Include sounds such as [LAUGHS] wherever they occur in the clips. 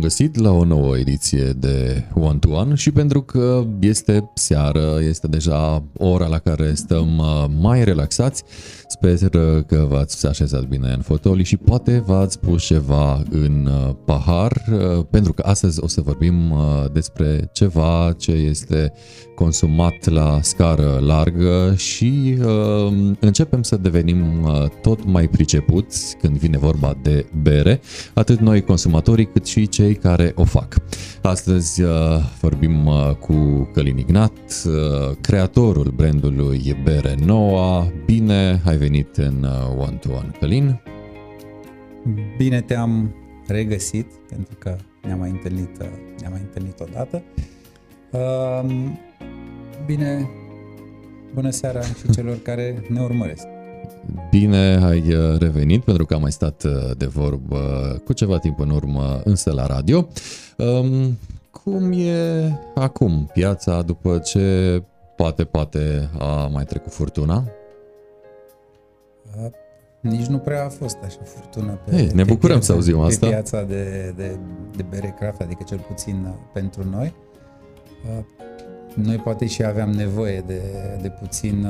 bun găsit la o nouă ediție de One to One și pentru că este seară, este deja ora la care stăm uh, mai relaxați, sper că v-ați așezat bine în fotolii și poate v-ați pus ceva în uh, pahar, uh, pentru că astăzi o să vorbim despre ceva ce este consumat la scară largă și începem să devenim tot mai pricepuți când vine vorba de bere, atât noi consumatorii cât și cei care o fac. Astăzi uh, vorbim uh, cu Călin Ignat, uh, creatorul brandului Bere Noua. Bine ai venit în One to One, Călin. Bine te-am regăsit, pentru că ne-am mai întâlnit, ne-am mai întâlnit odată. Um, bine, bună seara și celor care ne urmăresc. Bine ai uh, revenit pentru că am mai stat uh, de vorbă cu ceva timp în urmă însă la radio. Um, cum e acum piața după ce poate, poate a mai trecut furtuna? Nici nu prea a fost așa furtună pe, Ei, ne bucurăm piața, să auzim pe asta. Pe piața de, de, de bere craft, adică cel puțin uh, pentru noi. Noi poate și aveam nevoie de, de puțin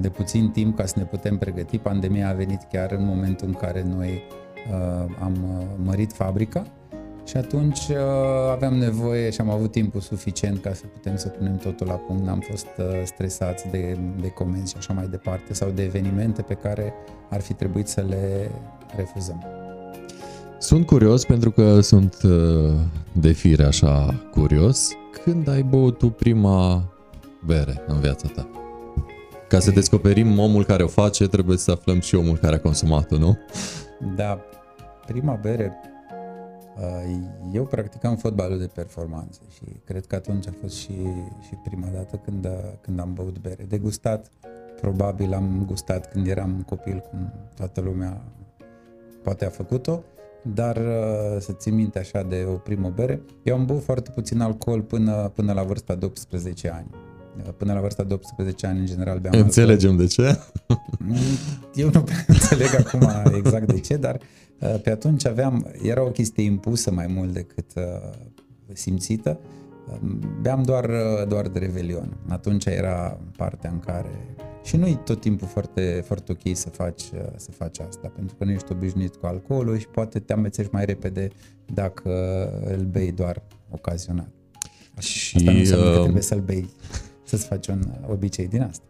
de puțin timp ca să ne putem pregăti. Pandemia a venit chiar în momentul în care noi uh, am uh, mărit fabrica și atunci uh, aveam nevoie și am avut timpul suficient ca să putem să punem totul la punct. N-am fost uh, stresați de, de comenzi și așa mai departe sau de evenimente pe care ar fi trebuit să le refuzăm. Sunt curios pentru că sunt uh, de fire așa curios. Când ai băut tu prima bere în viața ta? Ca să descoperim omul care o face, trebuie să aflăm și omul care a consumat-o, nu? Da. Prima bere, uh, eu practicam fotbalul de performanță și cred că atunci a fost și, și prima dată când, când am băut bere. Degustat, probabil am gustat când eram copil, cum toată lumea poate a făcut-o, dar uh, să țin minte așa de o primă bere, eu am băut foarte puțin alcool până, până la vârsta de 18 ani până la vârsta de 18 ani, în general, beam Înțelegem alcool. de ce? Eu nu prea [LAUGHS] înțeleg acum exact de ce, dar uh, pe atunci aveam, era o chestie impusă mai mult decât uh, simțită. Um, beam doar, uh, doar de revelion. Atunci era partea în care... Și nu e tot timpul foarte, foarte ok să faci, să faci asta, pentru că nu ești obișnuit cu alcoolul și poate te amețești mai repede dacă îl bei doar ocazional. Și, asta nu înseamnă că trebuie să-l bei să-ți faci un obicei din asta.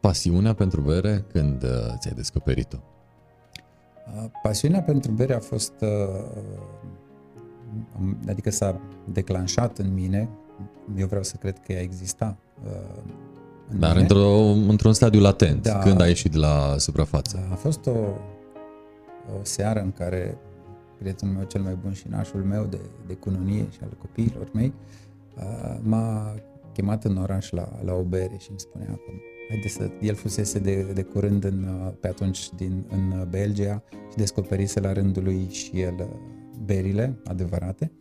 Pasiunea pentru bere, când uh, ți-ai descoperit-o? Uh, pasiunea pentru bere a fost, uh, adică s-a declanșat în mine, eu vreau să cred că ea exista în Dar mine. într-o, într-un stadiu latent, da, când ai ieșit de la suprafață. Da, a fost o, o seară în care prietenul meu cel mai bun și nașul meu de, de cununie și al copiilor mei m-a chemat în oraș la, la o bere și îmi spunea că haide să, el fusese de, de curând în, pe atunci din, în Belgia și descoperise la rândul lui și el uh, berile adevărate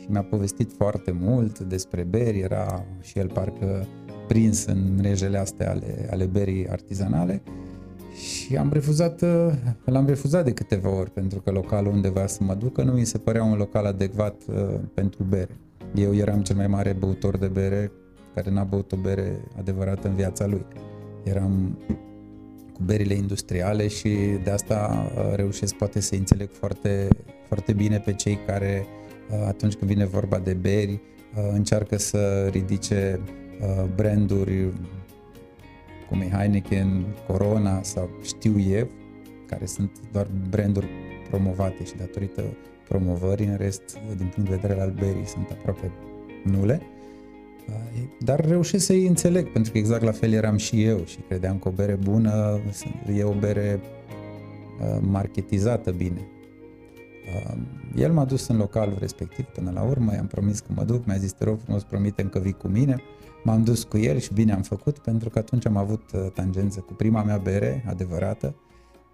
și mi-a povestit foarte mult despre beri, era și el parcă prins în rejele astea ale, ale berii artizanale și am refuzat, uh, l-am refuzat de câteva ori pentru că localul unde voia să mă ducă nu mi se părea un local adecvat uh, pentru bere. Eu eram cel mai mare băutor de bere care n-a băut o bere adevărată în viața lui. Eram cu berile industriale și de asta uh, reușesc poate să înțeleg foarte, foarte bine pe cei care uh, atunci când vine vorba de beri uh, încearcă să ridice branduri cum e Heineken, Corona sau știu eu, care sunt doar branduri promovate și datorită promovării, în rest, din punct de vedere al berii, sunt aproape nule. Dar reușesc să-i înțeleg, pentru că exact la fel eram și eu și credeam că o bere bună e o bere marketizată bine. El m-a dus în localul respectiv până la urmă, i-am promis că mă duc, mi-a zis, te rog frumos, promite că vii cu mine. M-am dus cu el și bine am făcut, pentru că atunci am avut tangență cu prima mea bere adevărată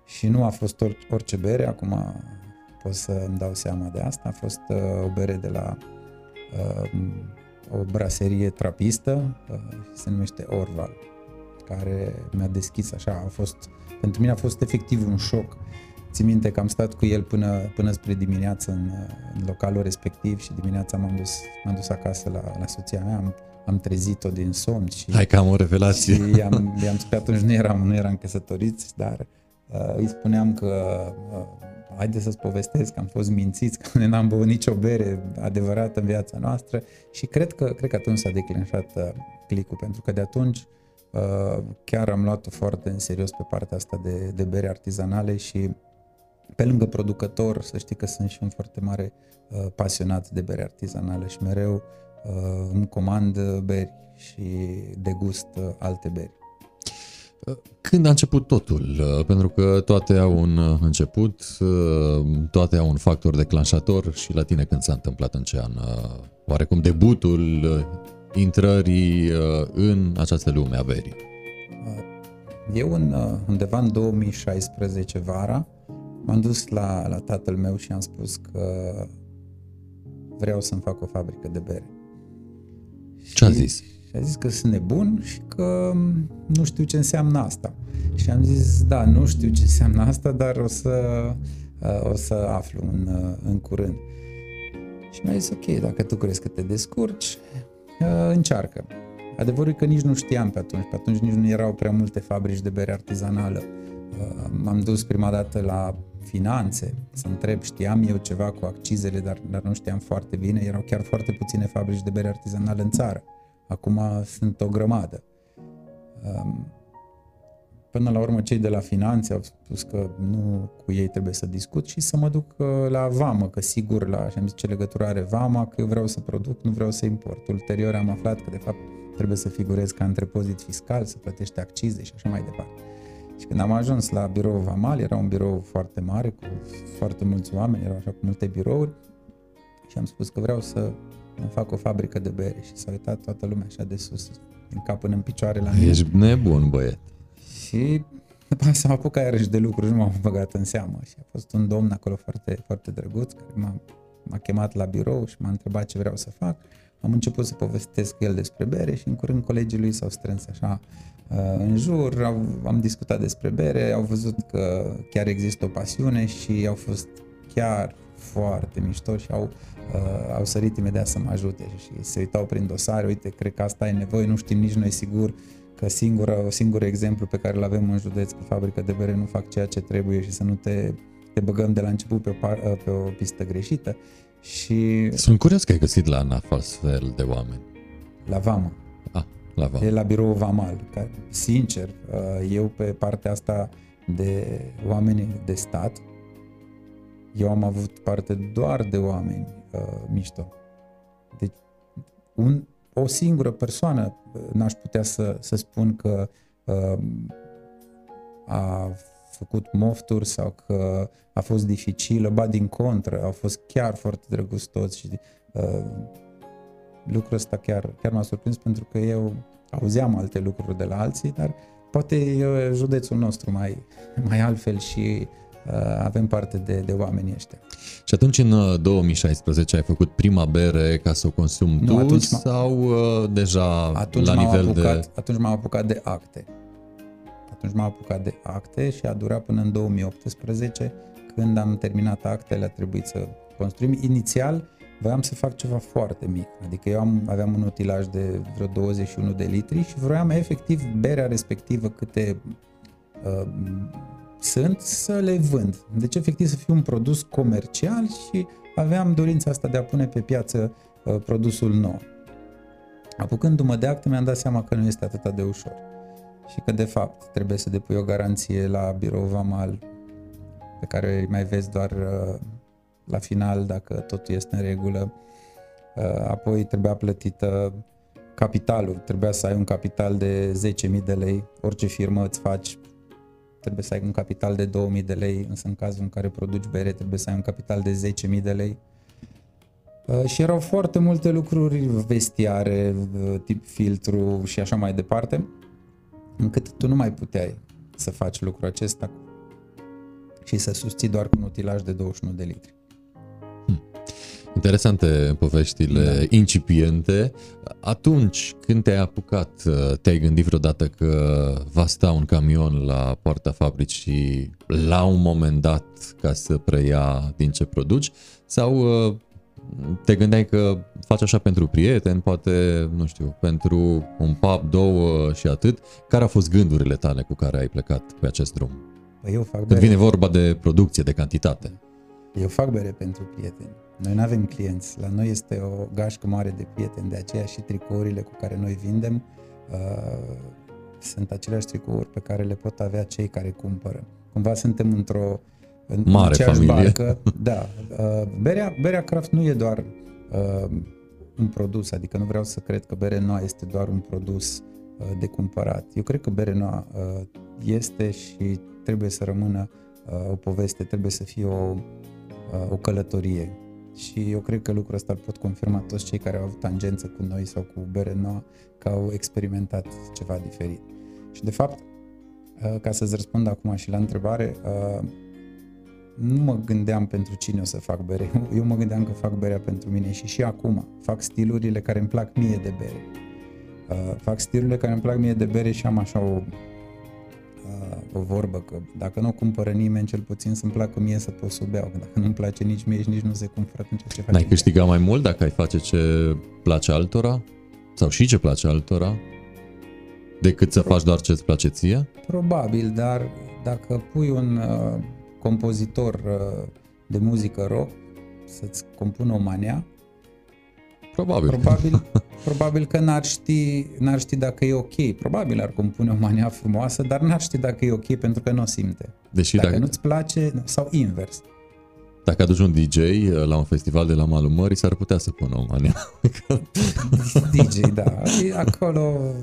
și nu a fost orice bere, acum pot să îmi dau seama de asta. A fost uh, o bere de la uh, o braserie trapistă, uh, se numește Orval, care mi-a deschis așa, a fost, pentru mine a fost efectiv un șoc țin minte că am stat cu el până, până spre dimineață în, în localul respectiv și dimineața m-am dus, m-am dus acasă la, la soția mea, am, am trezit-o din somn și... Hai că am o revelație. Și i-am, i-am spus că atunci nu eram, nu eram căsătoriți, dar uh, îi spuneam că uh, haide să-ți povestesc că am fost mințiți, [LAUGHS] că n-am băut nicio bere adevărată în viața noastră și cred că, cred că atunci s-a declenșat uh, clicul, pentru că de atunci uh, chiar am luat-o foarte în serios pe partea asta de, de bere artizanale și pe lângă producător, să știi că sunt și un foarte mare uh, pasionat de bere artizanale și mereu uh, îmi comand beri și degust uh, alte beri. Când a început totul? Pentru că toate au un început, toate au un factor declanșator și la tine când s-a întâmplat în ce an? Oarecum debutul intrării în această lume a verii? Eu în, undeva în 2016 vara m-am dus la, la tatăl meu și am spus că vreau să-mi fac o fabrică de bere. Ce a zis? Și a zis că sunt nebun și că nu știu ce înseamnă asta. Și am zis, da, nu știu ce înseamnă asta, dar o să, uh, o să aflu în, uh, în curând. Și mi-a zis, ok, dacă tu crezi că te descurci, uh, încearcă. Adevărul e că nici nu știam pe atunci, pe atunci nici nu erau prea multe fabrici de bere artizanală. M-am dus prima dată la finanțe, să întreb, știam eu ceva cu accizele, dar, dar nu știam foarte bine, erau chiar foarte puține fabrici de bere artizanală în țară. Acum sunt o grămadă. Până la urmă, cei de la finanțe au spus că nu cu ei trebuie să discut și să mă duc uh, la vamă, că sigur, la, și am zis ce legătură are vama, că eu vreau să produc, nu vreau să import. Ulterior am aflat că, de fapt, trebuie să figurez ca întrepozit fiscal, să plătește accize și așa mai departe. Și când am ajuns la birou Vamal, era un birou foarte mare, cu foarte mulți oameni, erau așa cu multe birouri, și am spus că vreau să îmi fac o fabrică de bere și s-a uitat toată lumea așa de sus, din cap până în picioare la mine. Ești nebun, băiet. Și după aceea s-am apucat iarăși de lucruri, nu m-am băgat în seamă și a fost un domn acolo foarte, foarte drăguț care m-a, m-a chemat la birou și m-a întrebat ce vreau să fac. Am început să povestesc el despre bere și în curând colegii lui s-au strâns așa uh, în jur, au, am discutat despre bere, au văzut că chiar există o pasiune și au fost chiar foarte mișto și au, uh, au sărit imediat să mă ajute și se uitau prin dosare, uite, cred că asta e nevoie, nu știm nici noi sigur că singura, singur exemplu pe care îl avem în județ cu fabrică de bere nu fac ceea ce trebuie și să nu te, te băgăm de la început pe, par, pe o pistă greșită. Și... Sunt curios că ai găsit la ANAF astfel de oameni. La VAMA. Ah, la VAMA. E la birou VAMAL. Care, sincer, uh, eu pe partea asta de oameni de stat, eu am avut parte doar de oameni uh, mișto. Deci, un, o singură persoană uh, n-aș putea să, să spun că uh, a făcut mofturi sau că a fost dificilă, ba din contră, au fost chiar foarte drăguți toți și uh, lucrul ăsta chiar, chiar m-a surprins pentru că eu auzeam alte lucruri de la alții, dar poate e județul nostru mai, mai altfel și uh, avem parte de, de oamenii ăștia. Și atunci în 2016 uh, ai făcut prima bere ca să o consumi nu, tu atunci sau uh, deja atunci la nivel apucat, de... Atunci m-am apucat de acte. Atunci m-am apucat de acte și a durat până în 2018 când am terminat actele a trebuit să construim. Inițial voiam să fac ceva foarte mic, adică eu am, aveam un utilaj de vreo 21 de litri și vroiam efectiv berea respectivă câte uh, sunt să le vând. Deci efectiv să fie un produs comercial și aveam dorința asta de a pune pe piață uh, produsul nou. Apucându-mă de acte mi-am dat seama că nu este atât de ușor și că de fapt trebuie să depui o garanție la birou vamal pe care îi mai vezi doar uh, la final dacă totul este în regulă. Uh, apoi trebuia plătită capitalul, trebuia să ai un capital de 10.000 de lei, orice firmă îți faci trebuie să ai un capital de 2000 de lei, însă în cazul în care produci bere trebuie să ai un capital de 10.000 de lei. Uh, și erau foarte multe lucruri vestiare, uh, tip filtru și așa mai departe, încât tu nu mai puteai să faci lucrul acesta și să susții doar cu un utilaj de 21 de litri. Hmm. Interesante poveștile da. incipiente. Atunci când te-ai apucat, te-ai gândit vreodată că va sta un camion la poarta fabricii la un moment dat ca să preia din ce produci? Sau uh, te gândeai că faci așa pentru prieteni, poate, nu știu, pentru un pub, două și atât? Care au fost gândurile tale cu care ai plecat pe acest drum? Păi eu fac Când vine vorba de producție, de cantitate. Eu fac bere pentru prieteni. Noi nu avem clienți. La noi este o gașcă mare de prieteni, de aceea și tricourile cu care noi vindem uh, sunt aceleași tricouri pe care le pot avea cei care cumpără. Cumva suntem într-o în mare familie. Barcă. Da. Uh, berea, berea craft nu e doar uh, un produs, adică nu vreau să cred că bere noua este doar un produs uh, de cumpărat. Eu cred că bere noua uh, este și trebuie să rămână uh, o poveste, trebuie să fie o, uh, o călătorie. Și eu cred că lucrul ăsta îl pot confirma toți cei care au avut tangență cu noi sau cu bere nouă, că au experimentat ceva diferit. Și de fapt, uh, ca să-ți răspund acum și la întrebare, uh, nu mă gândeam pentru cine o să fac bere. [LAUGHS] Eu mă gândeam că fac berea pentru mine și și acum fac stilurile care îmi plac mie de bere. Uh, fac stilurile care îmi plac mie de bere și am așa o, uh, o vorbă că dacă nu o cumpără nimeni, cel puțin să-mi placă mie să pot să o beau. Dacă nu-mi place nici mie și nici nu se cumpără atunci ce faci. N-ai câștigat mai mult dacă ai face ce place altora? Sau și ce place altora? Decât să Pro- faci doar ce îți place ție? Probabil, dar dacă pui un uh, compozitor uh, de muzică rock să-ți compună o manea, Probabil. Probabil, [LAUGHS] probabil că n-ar ști, n-ar ști dacă e ok. Probabil ar compune o manea frumoasă, dar n-ar ști dacă e ok pentru că nu o simte. Deși dacă, dacă nu-ți place, sau invers. Dacă aduci un DJ uh, la un festival de la malul mării, s-ar putea să pună o manea. [LAUGHS] DJ, da. Acolo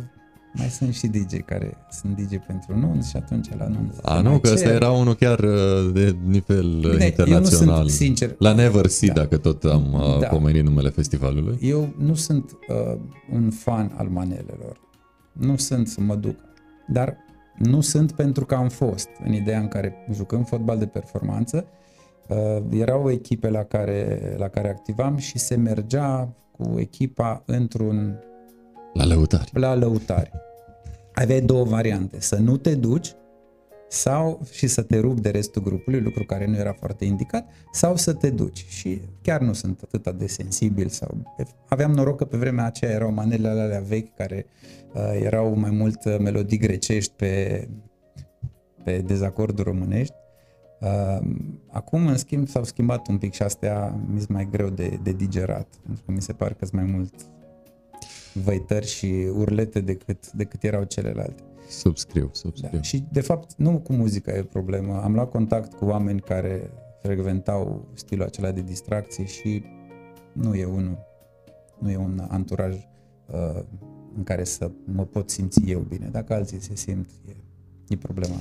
mai sunt și DJ care sunt DJ pentru nunți și atunci la nunți. A, nu, că ăsta era unul chiar uh, de nivel uh, Bine, internațional. Eu nu sunt, sincer. La Never See, da. dacă tot am uh, da. pomenit numele festivalului. Eu nu sunt uh, un fan al manelelor. Nu sunt să mă duc. Dar nu sunt pentru că am fost în ideea în care jucăm fotbal de performanță. Uh, erau echipe la care, la care activam și se mergea cu echipa într-un la lăutari. La lăutari. Aveai două variante. Să nu te duci sau și să te rupi de restul grupului, lucru care nu era foarte indicat, sau să te duci. Și chiar nu sunt atât de sensibil sau... Aveam noroc că pe vremea aceea erau manelele alea vechi care uh, erau mai mult uh, melodii grecești pe, pe dezacorduri românești. Uh, acum, în schimb, s-au schimbat un pic și astea mi mai greu de, de digerat, pentru că mi se pare că sunt mai mult văitări și urlete decât, decât erau celelalte. Subscriu, subscriu. Da. Și de fapt nu cu muzica e problemă. Am luat contact cu oameni care frecventau stilul acela de distracție și nu e un, nu e un anturaj uh, în care să mă pot simți eu bine. Dacă alții se simt, e, e problema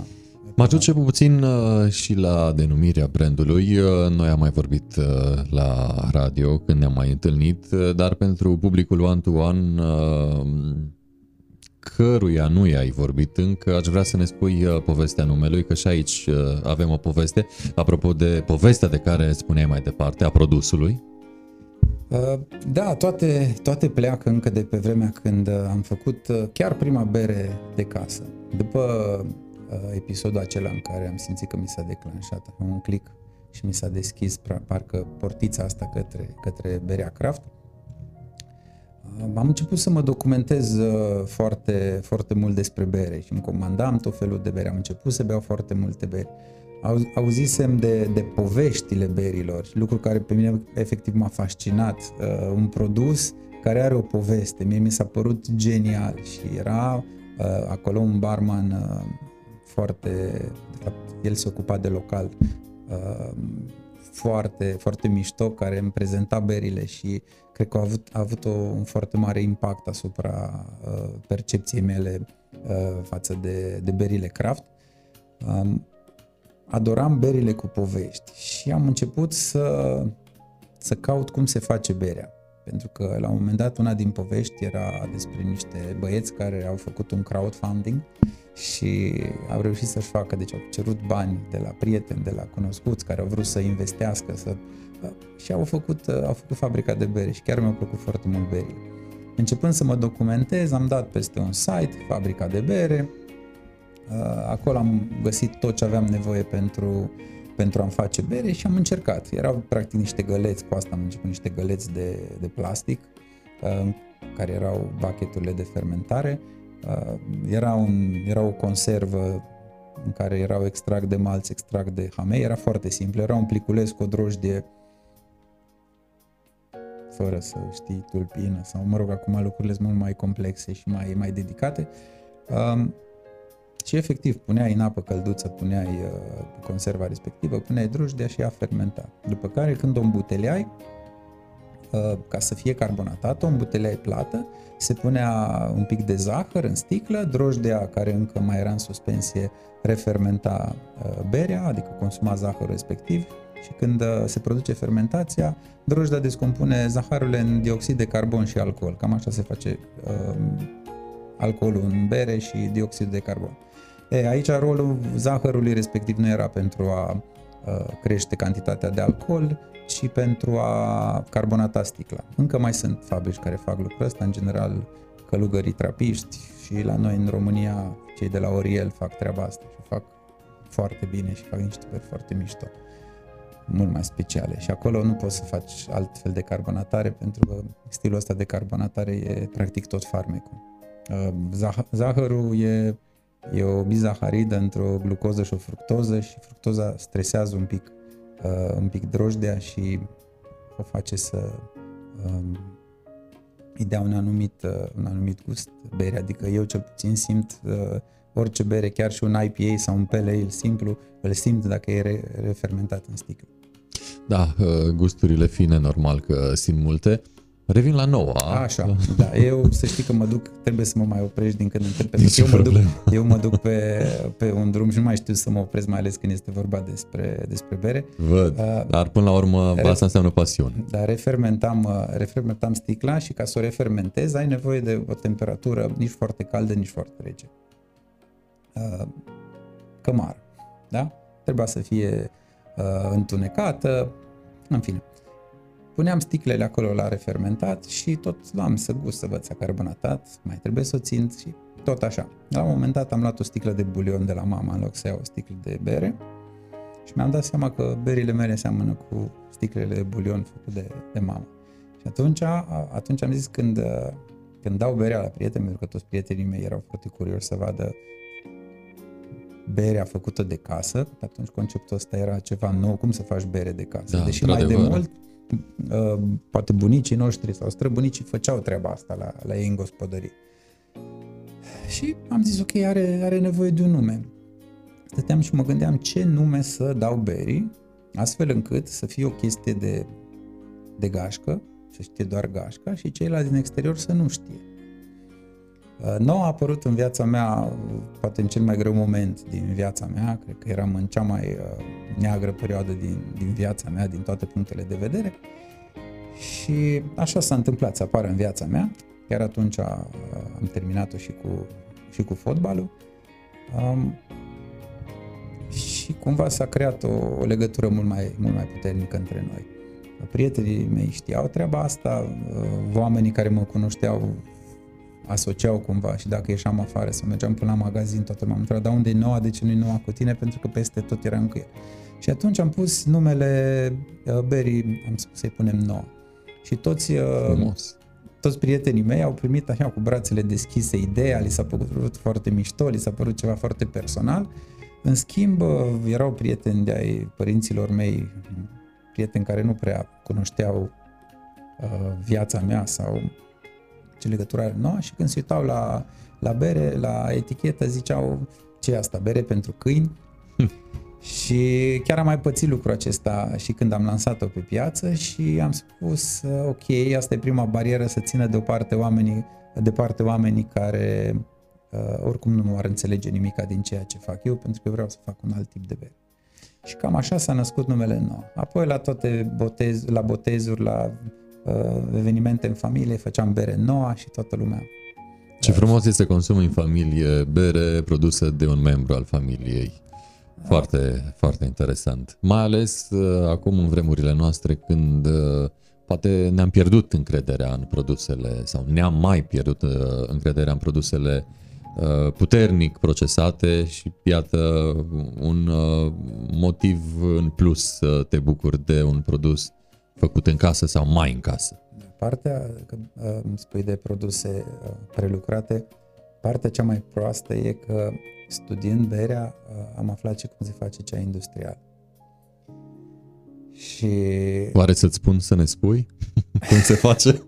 Mă aduce puțin uh, și la denumirea brandului. Uh, noi am mai vorbit uh, la radio când ne-am mai întâlnit, dar pentru publicul one-to-one căruia nu i-ai vorbit încă, aș vrea să ne spui povestea numelui, că și aici avem o poveste, apropo de povestea de care spuneai mai departe, a produsului. Da, toate, toate pleacă încă de pe vremea când am făcut chiar prima bere de casă. După Uh, episodul acela în care am simțit că mi s-a declanșat un click și mi s-a deschis parcă portița asta către, către berea craft. Uh, am început să mă documentez uh, foarte, foarte mult despre bere și îmi comandam tot felul de bere. Am început să beau foarte multe beri. Auzisem de, de poveștile berilor, lucru care pe mine efectiv m-a fascinat. Uh, un produs care are o poveste. Mie mi s-a părut genial și era uh, acolo un barman uh, foarte, de fapt, el se ocupa de local, uh, foarte, foarte mișto, care îmi prezenta berile și cred că a avut, a avut o, un foarte mare impact asupra uh, percepției mele uh, față de, de berile craft. Um, adoram berile cu povești și am început să, să caut cum se face berea. Pentru că la un moment dat una din povești era despre niște băieți care au făcut un crowdfunding și au reușit să-și facă, deci au cerut bani de la prieteni, de la cunoscuți care au vrut să investească să, și au făcut, au făcut fabrica de bere și chiar mi-au plăcut foarte mult berile. Începând să mă documentez, am dat peste un site, fabrica de bere, acolo am găsit tot ce aveam nevoie pentru pentru a-mi face bere și am încercat. Erau practic niște găleți, cu asta am început niște găleți de, de plastic, uh, care erau bacheturile de fermentare. Uh, era, un, era o conservă în care erau extract de malți, extract de hamei, era foarte simplu, era un pliculeț cu o drojdie fără să știi tulpină sau, mă rog, acum lucrurile sunt mult mai complexe și mai, mai dedicate. Um, și efectiv puneai în apă călduță, puneai uh, conserva respectivă, puneai drujdea și ea fermenta. După care când o îmbuteleai, uh, ca să fie carbonatată, o îmbuteleai plată, se punea un pic de zahăr în sticlă, drojdea care încă mai era în suspensie refermenta uh, berea, adică consuma zahărul respectiv și când uh, se produce fermentația, drojdea descompune zaharurile în dioxid de carbon și alcool. Cam așa se face uh, alcoolul în bere și dioxid de carbon. E, aici rolul zahărului respectiv nu era pentru a crește cantitatea de alcool, ci pentru a carbonata sticla. Încă mai sunt fabrici care fac lucrul ăsta, în general călugării trapiști și la noi în România cei de la Oriel fac treaba asta și fac foarte bine și fac niște beri foarte mișto mult mai speciale și acolo nu poți să faci alt fel de carbonatare pentru că stilul ăsta de carbonatare e practic tot farmecul. Zah- zahărul e E o bizaharidă într-o glucoză și o fructoză și fructoza stresează un pic, uh, un pic drojdea și o face să um, îi dea un anumit, uh, un anumit gust bere. Adică eu cel puțin simt uh, orice bere, chiar și un IPA sau un pale ale simplu, îl simt dacă e re- refermentat în sticlă. Da, uh, gusturile fine, normal că simt multe. Revin la noua. Așa, da. Eu să știi că mă duc, trebuie să mă mai oprești din când în când, pentru că eu mă, duc, eu mă duc pe, pe un drum și nu mai știu să mă opresc, mai ales când este vorba despre, despre bere. Văd, uh, dar până la urmă re, asta înseamnă pasiune. Da, refermentam, uh, refermentam sticla și ca să o refermentezi ai nevoie de o temperatură nici foarte caldă, nici foarte rece. Uh, cămar, da? Trebuia să fie uh, întunecată, în fine. Puneam sticlele acolo la refermentat și tot luam să gust să văd s-a carbonatat, mai trebuie să o țin și tot așa. La un moment dat am luat o sticlă de bulion de la mama în loc să iau o sticlă de bere și mi-am dat seama că berile mele seamănă cu sticlele de bulion făcut de, de mama. Și atunci, atunci am zis când, când dau berea la prieteni, pentru că toți prietenii mei erau foarte curioși să vadă berea făcută de casă, atunci conceptul ăsta era ceva nou, cum să faci bere de casă. Da, Deși mai de mult Uh, poate bunicii noștri sau străbunicii făceau treaba asta la, la ei în gospodărie. Și am zis, ok, are, are nevoie de un nume. Stăteam și mă gândeam ce nume să dau berii, astfel încât să fie o chestie de, de gașcă, să știe doar gașca și ceilalți din exterior să nu știe. Uh, nou a apărut în viața mea, poate în cel mai greu moment din viața mea, cred că eram în cea mai uh, neagră perioadă din, din viața mea, din toate punctele de vedere. Și așa s-a întâmplat să apară în viața mea. Chiar atunci uh, am terminat-o și cu, și cu fotbalul. Um, și cumva s-a creat o, o legătură mult mai, mult mai puternică între noi. Prietenii mei știau treaba asta, oamenii care mă cunoșteau asociau cumva și dacă ieșeam afară să mergeam până la magazin, toată lumea mă întreba, dar unde e noua, de ce nu e noua cu tine? Pentru că peste tot era încă Și atunci am pus numele uh, Berry, am spus să-i punem noua. Și toți, uh, Frumos. toți prietenii mei au primit așa cu brațele deschise ideea, li s-a părut foarte mișto, li s-a părut ceva foarte personal. În schimb, uh, erau prieteni de ai părinților mei, prieteni care nu prea cunoșteau uh, viața mea sau ce legătură are noua și când se uitau la, la bere, la etichetă, ziceau ce e asta, bere pentru câini? Hm. [LAUGHS] Și chiar am mai pățit lucrul acesta și când am lansat-o pe piață și am spus, ok, asta e prima barieră să țină deoparte oamenii, departe oamenii care uh, oricum nu ar înțelege nimica din ceea ce fac eu, pentru că vreau să fac un alt tip de bere. Și cam așa s-a născut numele nou. Apoi la toate botez, la botezuri, la uh, evenimente în familie, făceam bere nouă și toată lumea. Ce frumos este să consumi în familie bere produsă de un membru al familiei. Foarte, foarte interesant. Mai ales uh, acum în vremurile noastre când uh, poate ne-am pierdut încrederea în produsele sau ne-am mai pierdut uh, încrederea în produsele uh, puternic procesate și iată un uh, motiv în plus să te bucuri de un produs făcut în casă sau mai în casă. Partea, că uh, îmi spui de produse uh, prelucrate, partea cea mai proastă e că studiind berea uh, am aflat și cum se face cea industrial. Și Oare să-ți spun să ne spui [LAUGHS] cum se face?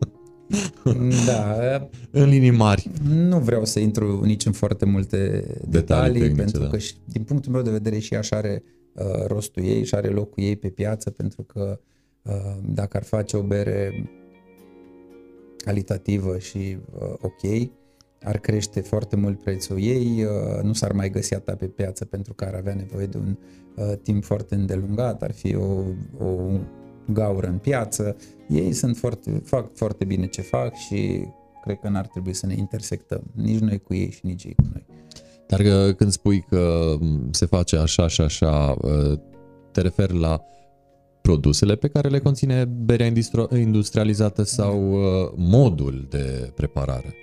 [LAUGHS] da, în linii mari. nu vreau să intru nici în foarte multe detalii, Detalii tehnice, pentru da. că și, din punctul meu de vedere și așa are uh, rostul ei și are locul ei pe piață, pentru că uh, dacă ar face o bere calitativă și uh, ok, ar crește foarte mult prețul ei, uh, nu s-ar mai găsi atât pe piață pentru că ar avea nevoie de un uh, timp foarte îndelungat, ar fi o, o gaură în piață. Ei sunt foarte, fac foarte bine ce fac și cred că n-ar trebui să ne intersectăm, nici noi cu ei și nici ei cu noi. Dar uh, când spui că m, se face așa și așa, uh, te referi la produsele pe care le conține berea industri- industrializată sau uh, modul de preparare?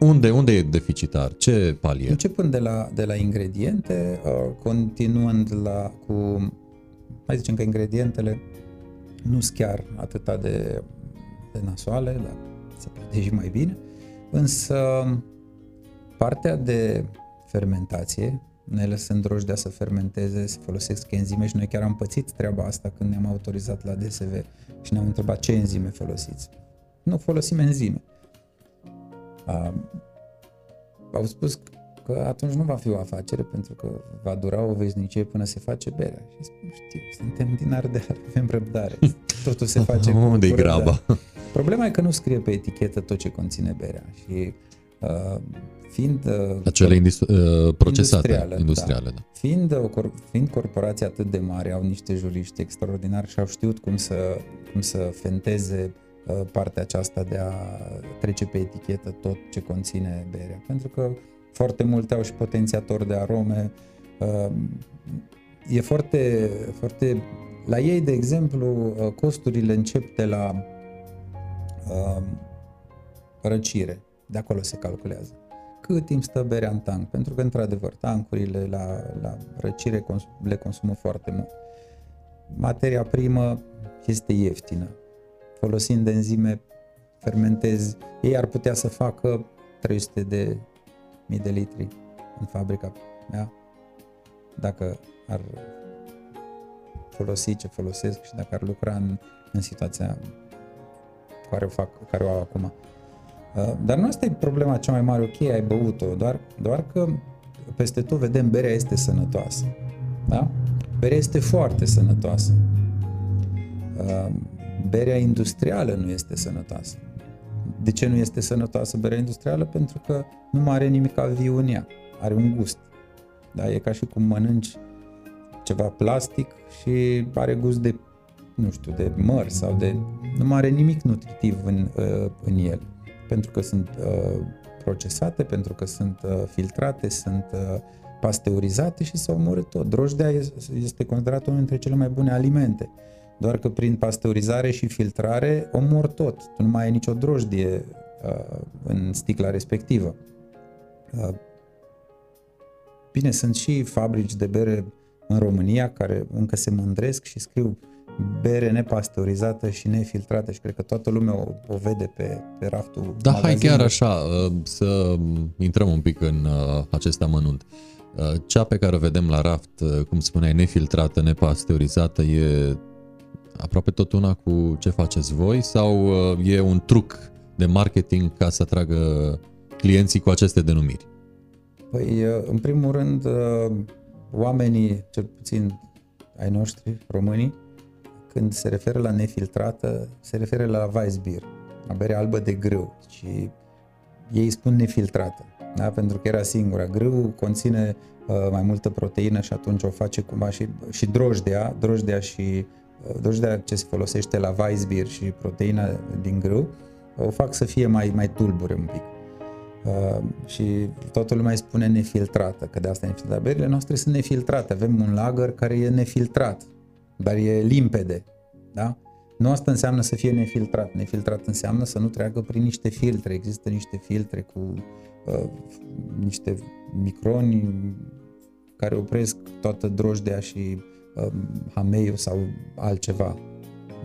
Unde, unde e deficitar? Ce palier? Începând de la, de la ingrediente, uh, continuând la cu, mai zicem că ingredientele nu sunt chiar atâta de, de nasoale, dar se poate și mai bine, însă partea de fermentație, ne lăsând drojdea să fermenteze, să folosesc enzime și noi chiar am pățit treaba asta când ne-am autorizat la DSV și ne-au întrebat ce enzime folosiți. Nu folosim enzime. Uh, au spus că atunci nu va fi o afacere pentru că va dura o veșnicie până se face berea. Și spun, știu, suntem din Ardeal, [LAUGHS] avem răbdare. Totul se face [LAUGHS] cu, Unde-i cu răbdare. graba? Problema e că nu scrie pe etichetă tot ce conține berea și uh, fiind uh, Acele industri- uh, procesate, Industriale, industriale. da. Fiind, o cor- fiind corporații atât de mari, au niște juriști extraordinari și au știut cum să, cum să fenteze uh, partea aceasta de a trece pe etichetă tot ce conține berea. Pentru că foarte multe au și potențiatori de arome. Uh, e foarte, foarte... La ei, de exemplu, uh, costurile încep de la uh, răcire. De acolo se calculează cât timp stă berea în tank, pentru că, într-adevăr, tancurile la, la răcire cons- le consumă foarte mult. Materia primă este ieftină. Folosind enzime, fermentezi, ei ar putea să facă 300 de mii de litri în fabrica mea, dacă ar folosi ce folosesc și dacă ar lucra în, în situația care o, fac, care o au acum. Uh, Dar nu asta e problema cea mai mare, ok, ai băut-o, doar, doar că peste tot vedem berea este sănătoasă. Da? Berea este foarte sănătoasă. Uh, Berea industrială nu este sănătoasă. De ce nu este sănătoasă berea industrială? Pentru că nu mai are nimic viu în ea. Are un gust. Da? E ca și cum mănânci ceva plastic și are gust de, nu știu, de măr sau de... Nu mai are nimic nutritiv în, uh, în el pentru că sunt uh, procesate, pentru că sunt uh, filtrate, sunt uh, pasteurizate și se omoră tot. Drojdea este considerată unul dintre cele mai bune alimente. Doar că prin pasteurizare și filtrare omor tot. Tu nu mai ai nicio drojdie uh, în sticla respectivă. Uh, bine, sunt și fabrici de bere în România care încă se mândresc și scriu bere nepasteurizată și nefiltrată și cred că toată lumea o, o vede pe, pe raftul Da, hai magazinului. chiar așa, uh, să intrăm un pic în uh, acest amănunt. Uh, Cea pe care o vedem la raft, uh, cum spuneai, nefiltrată, nepasteurizată, e aproape tot una cu ce faceți voi sau uh, e un truc de marketing ca să atragă clienții cu aceste denumiri? Păi, uh, în primul rând, uh, oamenii, cel puțin ai noștri, românii, când se referă la nefiltrată, se referă la Weissbier, la bere albă de grâu și ei spun nefiltrată, da? pentru că era singura. Grâu conține uh, mai multă proteină și atunci o face cumva și, și drojdea, drojdea și uh, drojdea ce se folosește la Weissbier și proteina din grâu, o fac să fie mai, mai tulbure un pic. Uh, și toată lumea îi spune nefiltrată, că de asta e nefiltrată. Berile noastre sunt nefiltrate, avem un lager care e nefiltrat, dar e limpede, da? Nu asta înseamnă să fie nefiltrat. Nefiltrat înseamnă să nu treacă prin niște filtre. Există niște filtre cu uh, niște microni care opresc toată drojdea și uh, hameiul sau altceva.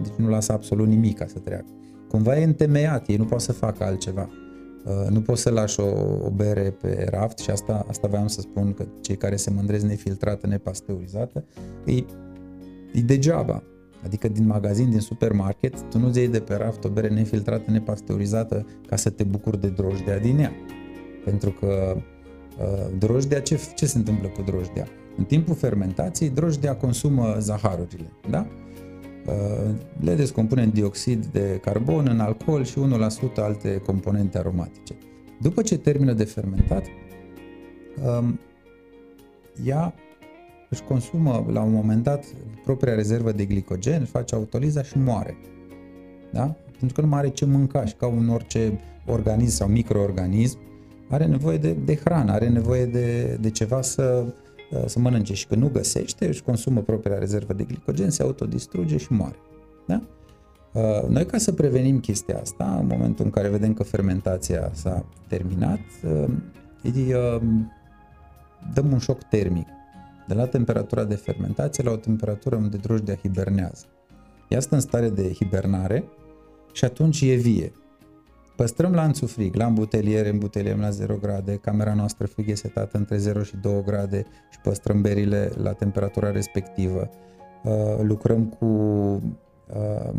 Deci nu lasă absolut nimic ca să treacă. Cumva e întemeiat, ei nu pot să facă altceva. Uh, nu poți să lași o, o bere pe raft și asta, asta vreau să spun că cei care se mândresc nefiltrată, nepasteurizată, e, e degeaba. Adică din magazin, din supermarket, tu nu-ți iei de pe raft o bere nefiltrată, nepasteurizată ca să te bucuri de drojdea din ea. Pentru că uh, drojdea, ce, ce se întâmplă cu drojdea? În timpul fermentației, drojdea consumă zaharurile, da? Uh, le descompune în dioxid de carbon, în alcool și 1% alte componente aromatice. După ce termină de fermentat, um, ea își consumă la un moment dat propria rezervă de glicogen, face autoliza și moare. Da? Pentru că nu mai are ce mânca și ca un orice organism sau microorganism are nevoie de, de hrană, are nevoie de, de ceva să, să mănânce și când nu găsește, își consumă propria rezervă de glicogen, se autodistruge și moare. Da? Uh, noi ca să prevenim chestia asta, în momentul în care vedem că fermentația s-a terminat, uh, îi uh, dăm un șoc termic de la temperatura de fermentație la o temperatură unde drojdea hibernează. Ea stă în stare de hibernare și atunci e vie. Păstrăm lanțul frig, la îmbuteliere îmbuteliem la 0 grade, camera noastră frig e setată între 0 și 2 grade și păstrăm berile la temperatura respectivă. Uh, lucrăm cu uh,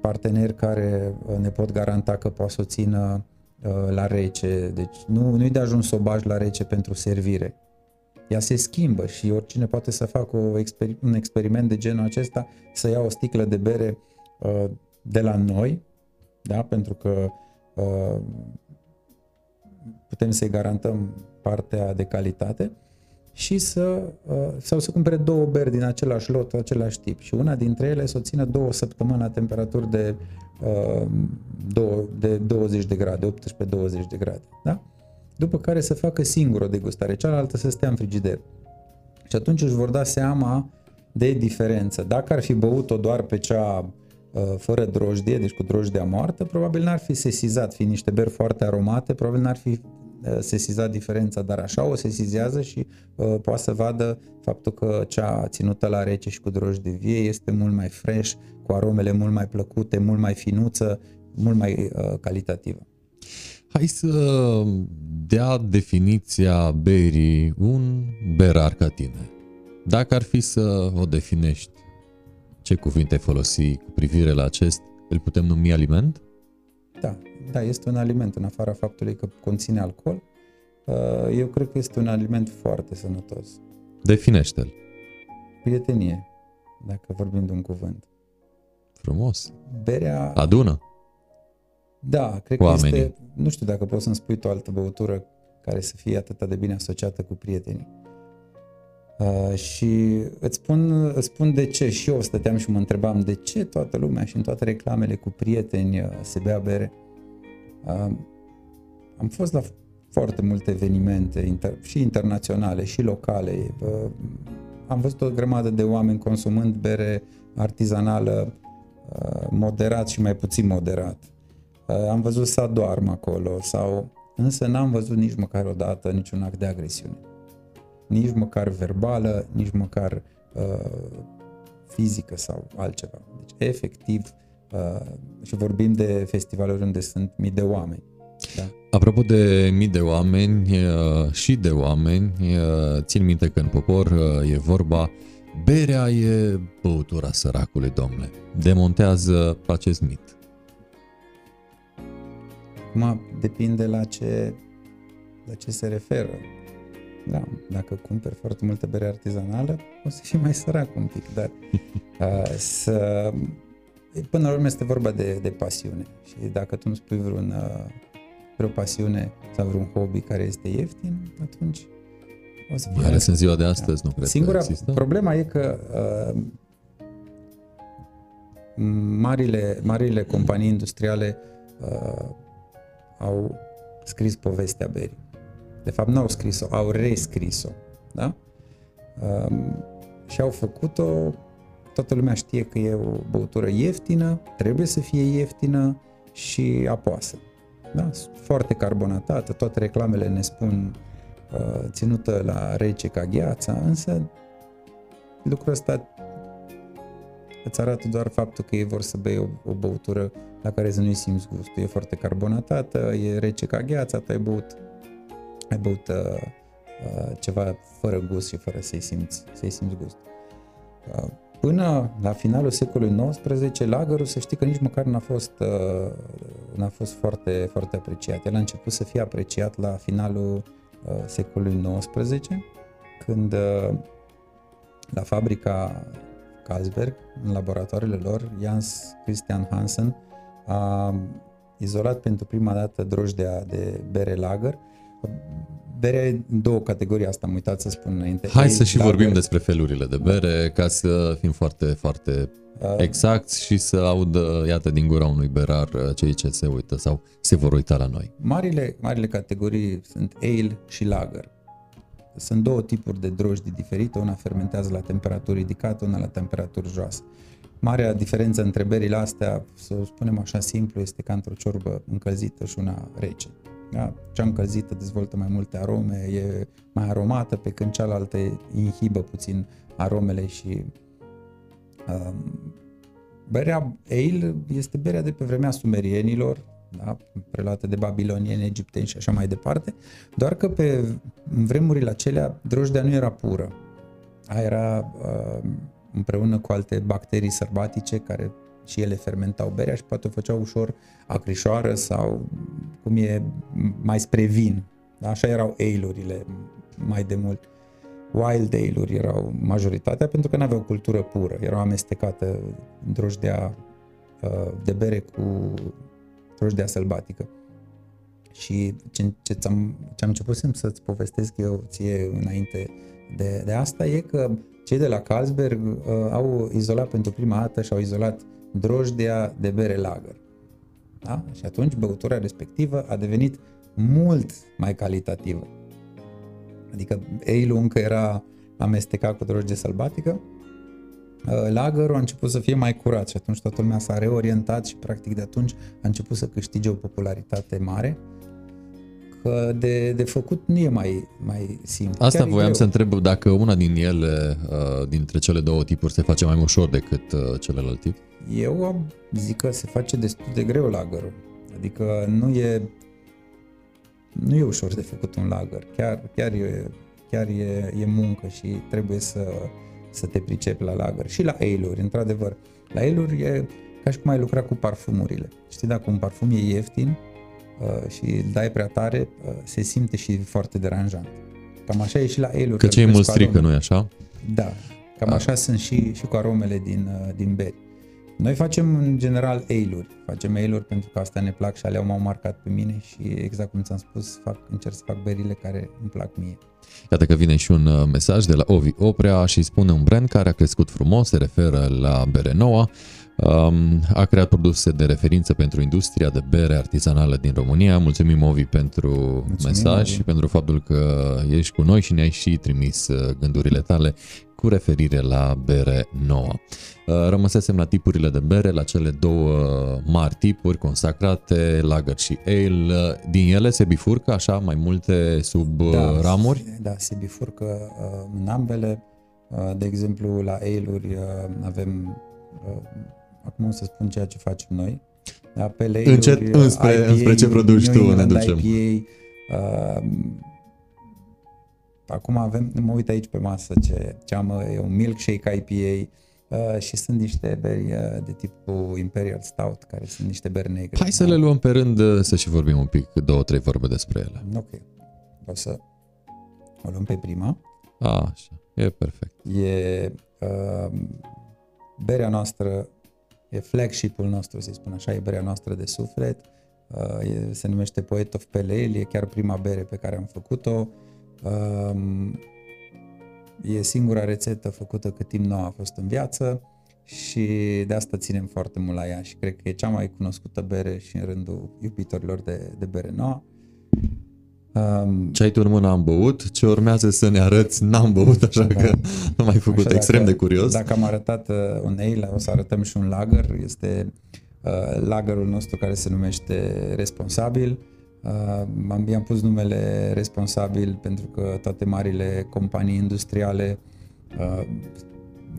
parteneri care uh, ne pot garanta că poate să o țină la rece, deci nu, nu-i de ajuns să o bagi la rece pentru servire ea se schimbă și oricine poate să facă o exper- un experiment de genul acesta, să ia o sticlă de bere uh, de la noi, da? pentru că uh, putem să-i garantăm partea de calitate și să, uh, sau să cumpere două beri din același lot, același tip și una dintre ele să o țină două săptămâni la temperaturi de, uh, două, de 20 de grade, 18-20 de grade. Da? După care să facă singur o degustare, cealaltă să stea în frigider. Și atunci își vor da seama de diferență. Dacă ar fi băut-o doar pe cea uh, fără drojdie, deci cu drojdia moartă, probabil n-ar fi sesizat, fi niște beri foarte aromate, probabil n-ar fi uh, sesizat diferența, dar așa o sesizează și uh, poate să vadă faptul că cea ținută la rece și cu drojdie vie este mult mai fresh, cu aromele mult mai plăcute, mult mai finuță, mult mai uh, calitativă. Hai să dea definiția berii un berar ca tine. Dacă ar fi să o definești, ce cuvinte folosi cu privire la acest, îl putem numi aliment? Da, da, este un aliment, în afara faptului că conține alcool, uh, eu cred că este un aliment foarte sănătos. Definește-l. Prietenie, dacă vorbim de un cuvânt. Frumos. Berea... Adună. Da, cred Oamenii. că este, nu știu dacă poți să-mi spui tu o altă băutură care să fie atât de bine asociată cu prietenii. Uh, și îți spun, îți spun de ce și eu stăteam și mă întrebam de ce toată lumea și în toate reclamele cu prieteni uh, se bea bere. Uh, am fost la foarte multe evenimente inter- și internaționale și locale. Uh, am văzut o grămadă de oameni consumând bere artizanală uh, moderat și mai puțin moderat. Uh, am văzut să doarmă acolo sau însă n-am văzut nici măcar o dată niciun act de agresiune. Nici măcar verbală, nici măcar uh, fizică sau altceva. Deci, efectiv, uh, și vorbim de festivaluri unde sunt mii de oameni. Da? Apropo de mii de oameni uh, și de oameni, uh, țin minte că în popor uh, e vorba berea e băutura săracului, domnule. Demontează acest mit. Acum depinde la ce, la ce se referă. Da, dacă cumperi foarte multă bere artizanală, o să fii mai sărac un pic, dar [LAUGHS] uh, să... Până la urmă este vorba de, de pasiune și dacă tu îmi spui vreun, uh, vreo pasiune sau vreun hobby care este ieftin, atunci o să fie... Mai ales în ziua de astăzi, da. nu cred Singura că există. problema e că uh, marile, marile companii industriale uh, au scris povestea berii. De fapt, nu au scris-o, au rescris-o. Da? Um, și au făcut-o, toată lumea știe că e o băutură ieftină, trebuie să fie ieftină și apoasă. Da? Foarte carbonatată, toate reclamele ne spun uh, ținută la rece ca gheața, însă lucrul ăsta îți arată doar faptul că ei vor să bei o, o băutură la care să nu-i simți gustul. E foarte carbonatată, e rece ca gheața, tu ai băut, ai băut uh, uh, ceva fără gust și fără să-i simți, să-i simți gust. Uh, până la finalul secolului XIX, lagărul, să știi că nici măcar n-a fost, uh, n-a fost foarte, foarte apreciat. El a început să fie apreciat la finalul uh, secolului XIX, când uh, la fabrica Carlsberg, în laboratoarele lor, Jans Christian Hansen a izolat pentru prima dată drojdea de bere lager. Berea e două categorii, asta am uitat să spun înainte. Hai să și lager. vorbim despre felurile de bere, ca să fim foarte, foarte uh, exact și să audă, iată, din gura unui berar uh, cei ce se uită sau se vor uita la noi. Marile, marile categorii sunt ale și lager. Sunt două tipuri de drojdi diferite, una fermentează la temperaturi ridicate, una la temperaturi joase. Marea diferență între berile astea, să o spunem așa simplu, este ca într-o ciorbă încălzită și una rece. Da? Cea încălzită dezvoltă mai multe arome, e mai aromată, pe când cealaltă inhibă puțin aromele și um, berea ale este berea de pe vremea sumerienilor, da? preluate de babilonieni, egipteni și așa mai departe, doar că pe în vremurile acelea drojdea nu era pură. Aia era uh, împreună cu alte bacterii sărbatice care și ele fermentau berea și poate o făceau ușor acrișoară sau cum e mai spre vin. Da? Așa erau ale mai de mult. Wild ale erau majoritatea pentru că nu aveau cultură pură, erau amestecate drojdea uh, de bere cu drojdea sălbatică. Și ce, ce, am ce am început să-ți povestesc eu ție înainte de, de asta e că cei de la Carlsberg uh, au izolat pentru prima dată și au izolat drojdea de bere lager. Da? Și atunci băutura respectivă a devenit mult mai calitativă. Adică ale încă era amestecat cu drojdie sălbatică, uh, lagerul a început să fie mai curat și atunci toată lumea s-a reorientat și practic de atunci a început să câștige o popularitate mare că de, de făcut nu e mai, mai simplu. Asta Chiar voiam să întreb dacă una din ele, uh, dintre cele două tipuri, se face mai ușor decât uh, celălalt tip? Eu zic că se face destul de greu lagărul. Adică nu e, nu e ușor de făcut un lagăr. Chiar, chiar, e, chiar e, e muncă și trebuie să, să te pricepi la lagăr. Și la ale într-adevăr. La ale e ca și cum ai lucra cu parfumurile. Știi, dacă un parfum e ieftin, Uh, și îl dai prea tare, uh, se simte și foarte deranjant. Cam așa e și la eluri. Că cei mult strică, nu-i așa? Da, cam A. așa sunt și, și cu aromele din, uh, din beri. Noi facem în general ale Facem ale pentru că asta ne plac și alea m-au marcat pe mine și exact cum ți-am spus, fac, încerc să fac berile care îmi plac mie. Iată că vine și un mesaj de la Ovi Oprea și spune un brand care a crescut frumos, se referă la bere nouă, a creat produse de referință pentru industria de bere artizanală din România. Mulțumim, Ovi, pentru Mulțumim, mesaj Ovi. și pentru faptul că ești cu noi și ne-ai și trimis uh, gândurile tale cu referire la bere nouă. Uh, rămăsesem la tipurile de bere, la cele două mari tipuri consacrate, lager și ale. Din ele se bifurcă așa mai multe sub da, ramuri? Da, se bifurcă uh, în ambele. De exemplu, la ale-uri avem acum o să spun ceea ce facem noi. Da, pe Încet, înspre, IPA, înspre ce produci tu ne ducem. IPA, uh, acum avem, mă uit aici pe masă ce, ce am, e un milkshake IPA, Uh, și sunt niște beri uh, de tipul Imperial Stout, care sunt niște beri negre. Hai să le luăm pe rând uh, să și vorbim un pic, două, trei vorbe despre ele. Ok. O să o luăm pe prima. A, așa, e perfect. E uh, berea noastră e flagship-ul nostru, să spun așa, e berea noastră de suflet, uh, e, se numește Poet of Pale Ale, e chiar prima bere pe care am făcut-o. Um, e singura rețetă făcută cât timp nou a fost în viață și de asta ținem foarte mult la ea și cred că e cea mai cunoscută bere și în rândul iubitorilor de, de bere nouă. Um, ce ai tu în mână am băut, ce urmează să ne arăți n-am băut, așa da. că nu mai făcut așa, extrem dacă, de curios. Dacă am arătat uh, un ale, o să arătăm și un lager, este uh, lagerul nostru care se numește Responsabil. Uh, am, i-am pus numele Responsabil pentru că toate marile companii industriale uh,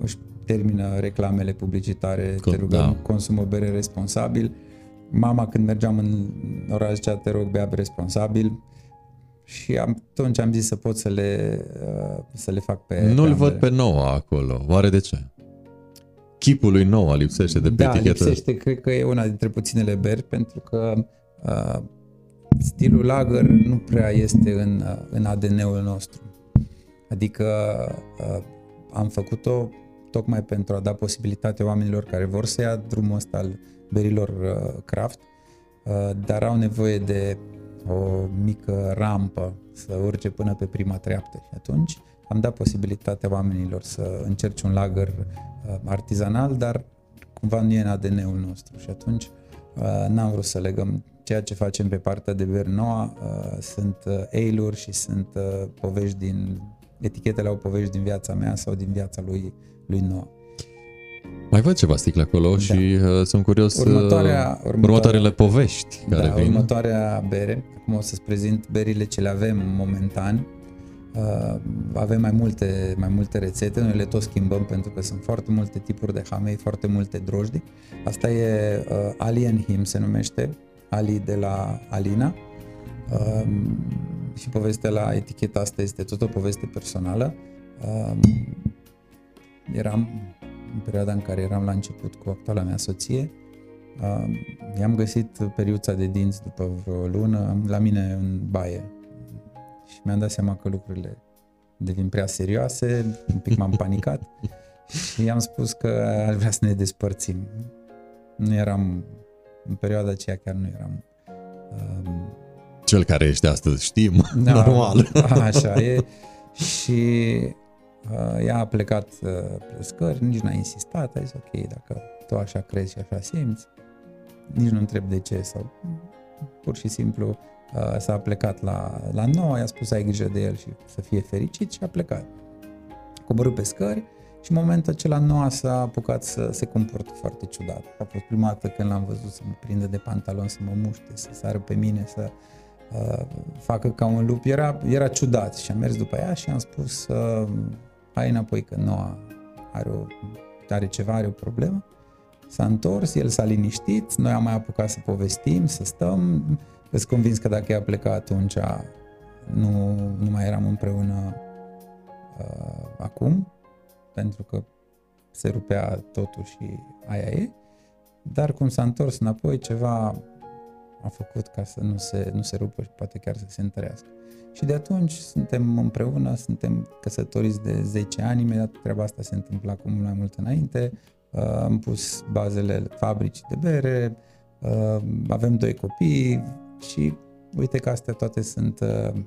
își termină reclamele publicitare, Com, te rugăm, da. consumă bere responsabil. Mama când mergeam în oraș zicea, te rog, bea responsabil și am, atunci am zis să pot să le, uh, să le fac pe... Nu-l văd pe Noua acolo. Oare de ce? Chipul lui Noua lipsește de pe da, etichetă. lipsește. Cred că e una dintre puținele beri pentru că uh, stilul lager nu prea este în, uh, în ADN-ul nostru. Adică uh, am făcut-o tocmai pentru a da posibilitate oamenilor care vor să ia drumul ăsta al berilor uh, craft, uh, dar au nevoie de o mică rampă să urce până pe prima treaptă. Și atunci am dat posibilitatea oamenilor să încerce un lagăr uh, artizanal, dar cumva nu e în ADN-ul nostru. Și atunci uh, n-am vrut să legăm ceea ce facem pe partea de Bernoa. Uh, sunt ale și sunt povești din etichetele au povești din viața mea sau din viața lui, lui Noa. Mai văd ceva sticle acolo da. și uh, sunt curios următoarea, uh, următoarea, următoarele povești care da, vin. următoarea bere, acum o să-ți prezint berile ce le avem momentan. Uh, avem mai multe, mai multe rețete, noi le tot schimbăm pentru că sunt foarte multe tipuri de hamei, foarte multe drojdi. Asta e uh, Alien Him se numește, Ali de la Alina. Uh, și povestea la eticheta asta este tot o poveste personală. Uh, eram în perioada în care eram la început cu actuala mea soție, uh, i-am găsit periuța de dinți după vreo lună la mine în baie și mi-am dat seama că lucrurile devin prea serioase, un pic m-am panicat [LAUGHS] și i-am spus că aș vrea să ne despărțim. Nu eram, în perioada aceea chiar nu eram uh, cel care ești astăzi, știm, da, [LAUGHS] normal. Așa e. Și Uh, ea a plecat uh, pe scări, nici n-a insistat, a zis ok, dacă tu așa crezi și așa simți, nici nu întreb de ce sau pur și simplu uh, s-a plecat la, la nou, i-a spus ai grijă de el și să fie fericit și a plecat. Coborât pe scări și în momentul acela Noa s-a apucat să se comportă foarte ciudat. A fost prima dată când l-am văzut să mă prinde de pantalon, să mă muște, să sară pe mine, să uh, facă ca un lup. Era, era ciudat și am mers după ea și am spus uh, hai înapoi că Noa are, o, are ceva, are o problemă. S-a întors, el s-a liniștit, noi am mai apucat să povestim, să stăm. Îți convins că dacă ea pleca atunci, nu, nu mai eram împreună uh, acum, pentru că se rupea totul și aia e. Dar cum s-a întors înapoi, ceva a făcut ca să nu se, nu se rupă și poate chiar să se întărească. Și de atunci suntem împreună, suntem căsătoriți de 10 ani, imediat treaba asta se întâmpla cu mult mai mult înainte. Uh, am pus bazele fabricii de bere, uh, avem doi copii și uite că astea toate sunt uh,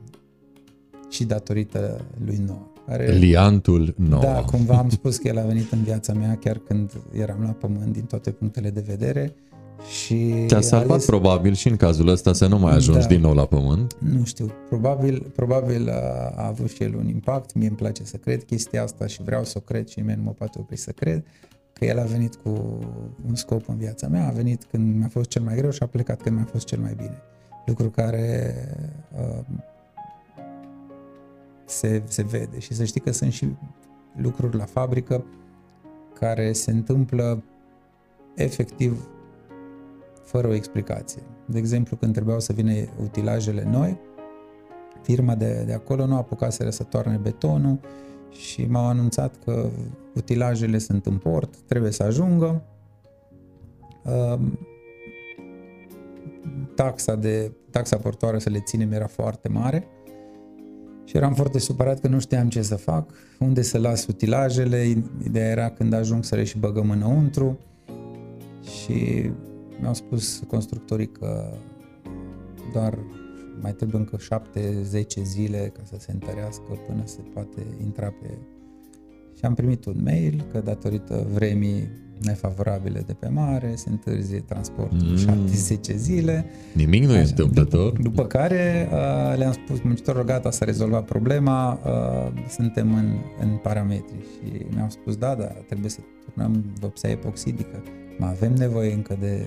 și datorită lui Noah. Care, Liantul Noah. Da, cumva am spus că el a venit în viața mea chiar când eram la pământ din toate punctele de vedere și Te-a salvat ales... probabil și în cazul ăsta să nu mai ajungi da, din nou la pământ? Nu știu, probabil, probabil a, a avut și el un impact, mie îmi place să cred chestia asta și vreau să o cred și nimeni nu mă poate opri să cred că el a venit cu un scop în viața mea, a venit când mi-a fost cel mai greu și a plecat când mi-a fost cel mai bine. Lucru care uh, se, se vede. Și să știi că sunt și lucruri la fabrică care se întâmplă efectiv fără o explicație. De exemplu, când trebuiau să vină utilajele noi, firma de, de acolo nu a apucat să toarne betonul și m-au anunțat că utilajele sunt în port, trebuie să ajungă. Um, taxa, de, taxa portoară să le ținem era foarte mare și eram foarte supărat că nu știam ce să fac, unde să las utilajele, ideea era când ajung să le și băgăm înăuntru și mi-au spus constructorii că doar mai trebuie încă 7-10 zile ca să se întărească până se poate intra pe... Și am primit un mail că datorită vremii nefavorabile de pe mare, se întârzie transportul mm. 7-10 zile. Nimic nu e întâmplător. După, după care uh, le-am spus muncitorilor, gata, s-a rezolvat problema, uh, suntem în, în parametri și mi-au spus, da, da, trebuie să turnăm vopsea epoxidică, mai avem nevoie încă de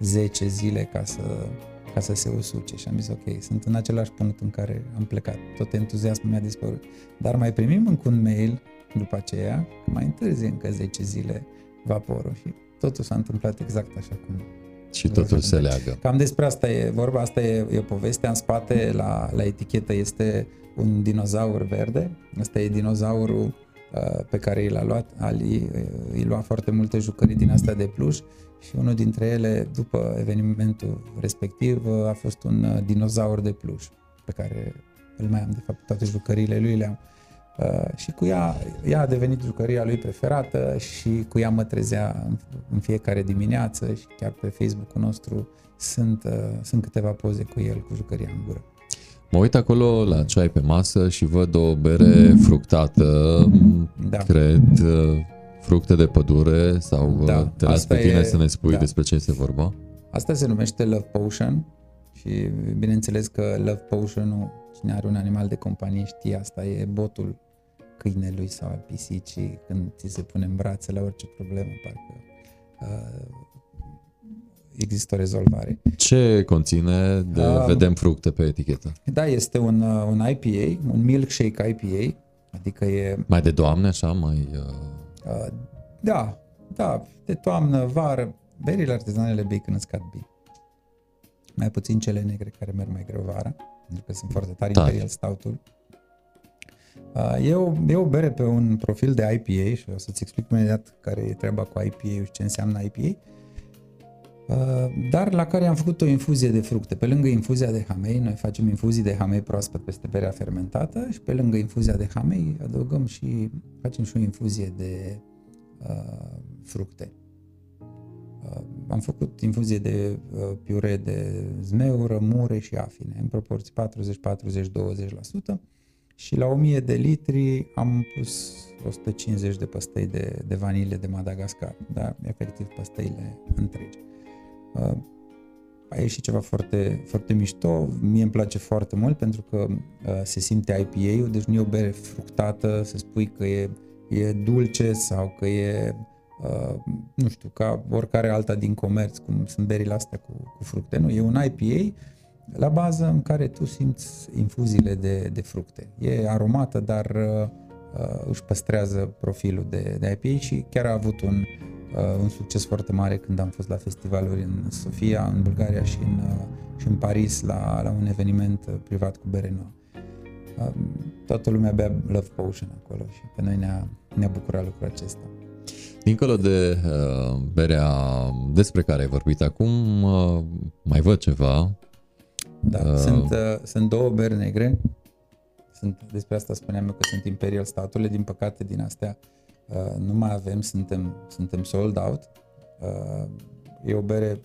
10 zile ca să ca să se usuce și am zis ok, sunt în același punct în care am plecat, tot entuziasmul mi-a dispărut. Dar mai primim încă un mail după aceea, mai întârzi încă 10 zile vaporul și totul s-a întâmplat exact așa cum și totul se leagă. Cam despre asta e vorba, asta e, e povestea. În spate, la, la etichetă, este un dinozaur verde. Asta e dinozaurul uh, pe care i l-a luat. Ali îi lua foarte multe jucării din astea de pluș și unul dintre ele, după evenimentul respectiv, a fost un uh, dinozaur de pluș pe care îl mai am, de fapt, toate jucăriile lui le-am. Uh, și cu ea, ea a devenit jucăria lui preferată și cu ea mă trezea în, în fiecare dimineață și chiar pe Facebook-ul nostru sunt, uh, sunt câteva poze cu el, cu jucăria în gură. Mă uit acolo la ce ai pe masă și văd o bere fructată, da. cred, uh, fructe de pădure sau da, te las pe tine e, să ne spui da. despre ce este vorba? Asta se numește Love Potion și bineînțeles că Love Potion-ul, cine are un animal de companie știe asta, e botul câinelui sau al pisicii când ți se pune în brațe la orice problemă, parcă uh, există o rezolvare. Ce conține? De, uh, vedem fructe pe etichetă. Da, este un, uh, un IPA, un milkshake IPA, adică e... Mai de doamne, așa, mai... Uh... Uh, da, da, de toamnă, vară, berile artezanele bei când scad bei. Mai puțin cele negre care merg mai greu vara, pentru că sunt foarte tari, tari. Imperial Stoutul. Uh, e o, e o bere pe un profil de IPA și o să-ți explic imediat care e treaba cu IPA și ce înseamnă IPA, uh, dar la care am făcut o infuzie de fructe. Pe lângă infuzia de hamei, noi facem infuzii de hamei proaspăt peste berea fermentată și pe lângă infuzia de hamei adăugăm și facem și o infuzie de uh, fructe. Uh, am făcut infuzie de uh, piure de zmeură, mure și afine în proporții 40-40-20% și la 1000 de litri am pus 150 de păstăi de, de vanilie de Madagascar, dar efectiv păstăile întregi. Uh, a ieșit ceva foarte, foarte mișto, mie îmi place foarte mult pentru că uh, se simte IPA-ul, deci nu e o bere fructată, să spui că e, e dulce sau că e, uh, nu știu, ca oricare alta din comerț, cum sunt berile astea cu, cu fructe, nu, e un IPA la bază în care tu simți infuziile de, de fructe. E aromată, dar uh, uh, își păstrează profilul de, de IPA și chiar a avut un, uh, un succes foarte mare când am fost la festivaluri în Sofia, în Bulgaria și în, uh, și în Paris la, la un eveniment uh, privat cu bere nouă. Uh, toată lumea bea Love Potion acolo și pe noi ne-a, ne-a bucurat lucrul acesta. Dincolo de uh, berea despre care ai vorbit acum, uh, mai văd ceva da, uh. sunt, uh, sunt două beri negre. Sunt, despre asta spuneam eu că sunt Imperial staturile. Din păcate, din astea uh, nu mai avem, suntem, suntem sold out. Uh, e o bere,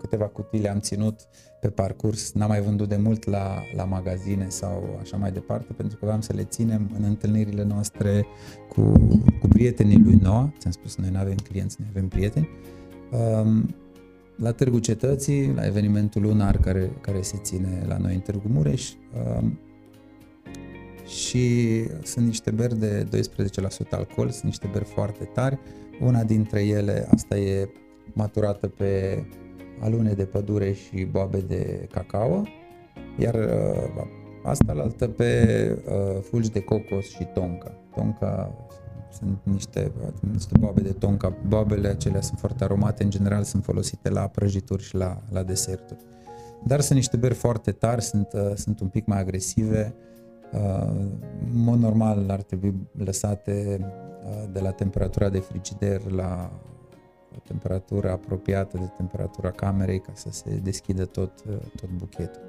câteva cutii le-am ținut pe parcurs, n-am mai vândut de mult la, la magazine sau așa mai departe, pentru că vreau să le ținem în întâlnirile noastre cu, cu prietenii lui Noah. Ți-am spus, noi nu avem clienți, noi avem prieteni. Uh, la Târgu Cetății, la evenimentul lunar care, care se ține la noi în Târgu Mureș. Um, și sunt niște beri de 12% alcool, sunt niște beri foarte tari. Una dintre ele, asta e maturată pe alune de pădure și boabe de cacao, iar uh, asta la altă pe uh, fulgi de cocos și tonka. Tonka sunt niște, niște boabe de tonka. Boabele acelea sunt foarte aromate, în general sunt folosite la prăjituri și la, la deserturi. Dar sunt niște beri foarte tari, sunt, uh, sunt un pic mai agresive. Uh, în mod normal ar trebui lăsate uh, de la temperatura de frigider la o temperatură apropiată de temperatura camerei ca să se deschidă tot, tot buchetul.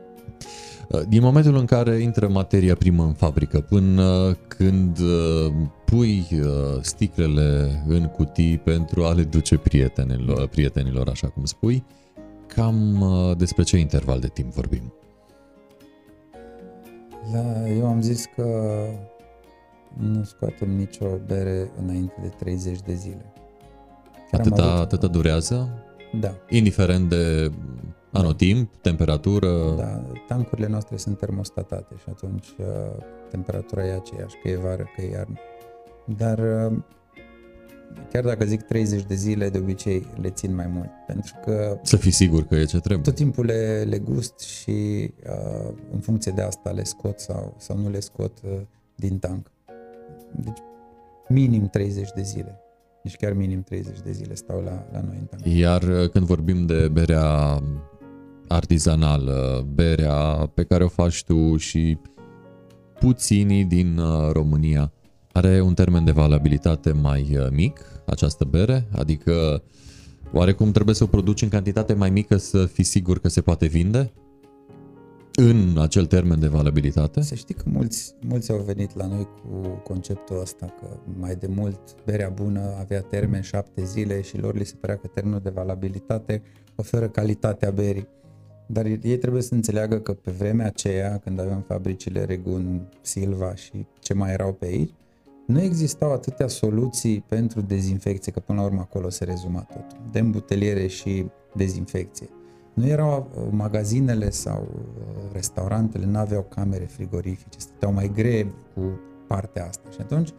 Uh, din momentul în care intră materia primă în fabrică până când uh, pui uh, sticlele în cutii pentru a le duce prietenilor, prietenilor așa cum spui, cam despre ce interval de timp vorbim? La, eu am zis că nu scoatem nicio bere înainte de 30 de zile. Chiar am Atâta, avut- atâta durează? Da, Indiferent de anotimp, temperatură? da, tancurile noastre sunt termostatate și atunci uh, temperatura e aceeași, că e vară, că e iarnă. Dar uh, chiar dacă zic 30 de zile, de obicei le țin mai mult, pentru că Să fii sigur că e ce trebuie. tot timpul le, le gust și uh, în funcție de asta le scot sau, sau nu le scot uh, din tank. Deci minim 30 de zile. Deci chiar minim 30 de zile stau la, la noi în tank. Iar uh, când vorbim de berea artizanală, berea pe care o faci tu și puținii din uh, România, are un termen de valabilitate mai uh, mic această bere? Adică oarecum trebuie să o produci în cantitate mai mică să fii sigur că se poate vinde? În acel termen de valabilitate? Să știi că mulți, mulți au venit la noi cu conceptul ăsta că mai de mult berea bună avea termen șapte zile și lor li se părea că termenul de valabilitate oferă calitatea berii. Dar ei trebuie să înțeleagă că pe vremea aceea, când aveam fabricile Regun, Silva și ce mai erau pe aici, nu existau atâtea soluții pentru dezinfecție, că până la urmă acolo se rezuma tot. De îmbuteliere și dezinfecție. Nu erau uh, magazinele sau uh, restaurantele, nu aveau camere frigorifice, stăteau mai greu cu partea asta. Și atunci,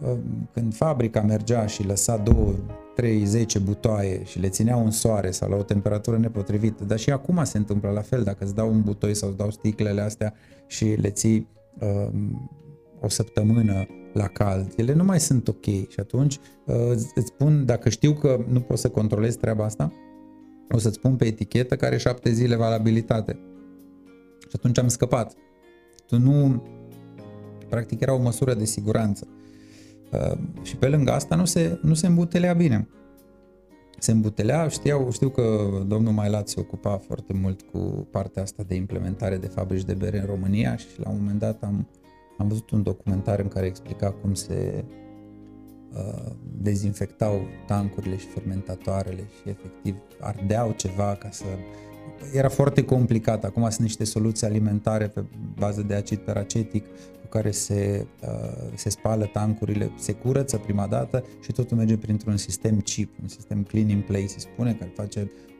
uh, când fabrica mergea și lăsa 2, 3, 10 butoaie și le țineau în soare sau la o temperatură nepotrivită, dar și acum se întâmplă la fel, dacă îți dau un butoi sau îți dau sticlele astea și le ții uh, o săptămână la cald, ele nu mai sunt ok și atunci uh, îți spun, dacă știu că nu pot să controlez treaba asta, o să-ți spun pe etichetă care are șapte zile valabilitate. Și atunci am scăpat. Tu nu... Practic era o măsură de siguranță. Uh, și pe lângă asta nu se, nu se îmbutelea bine. Se îmbutelea, știau, știu că domnul Mailat se ocupa foarte mult cu partea asta de implementare de fabrici de bere în România și la un moment dat am, am văzut un documentar în care explica cum se uh, dezinfectau tancurile și fermentatoarele și efectiv ardeau ceva ca să... Era foarte complicat. Acum sunt niște soluții alimentare pe bază de acid peracetic cu care se, uh, se spală tancurile, se curăță prima dată și totul merge printr-un sistem chip, un sistem clean in place, se spune, care face uh,